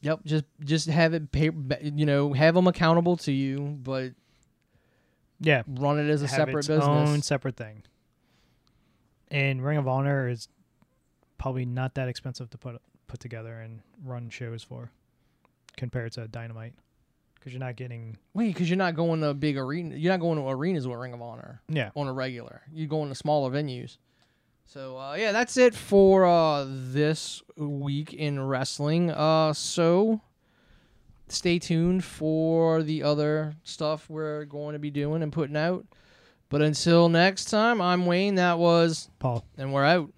Yep, just just have it pay, you know have them accountable to you, but Yeah, run it as a have separate its business. own separate thing. And Ring of Honor is probably not that expensive to put put together and run shows for compared to Dynamite. Because you're not getting Wait, because you're not going to big arena. You're not going to arenas with Ring of Honor yeah on a regular. You're going to smaller venues. So uh, yeah, that's it for uh, this week in wrestling. Uh, so stay tuned for the other stuff we're going to be doing and putting out. But until next time, I'm Wayne. That was, Paul. and we're out.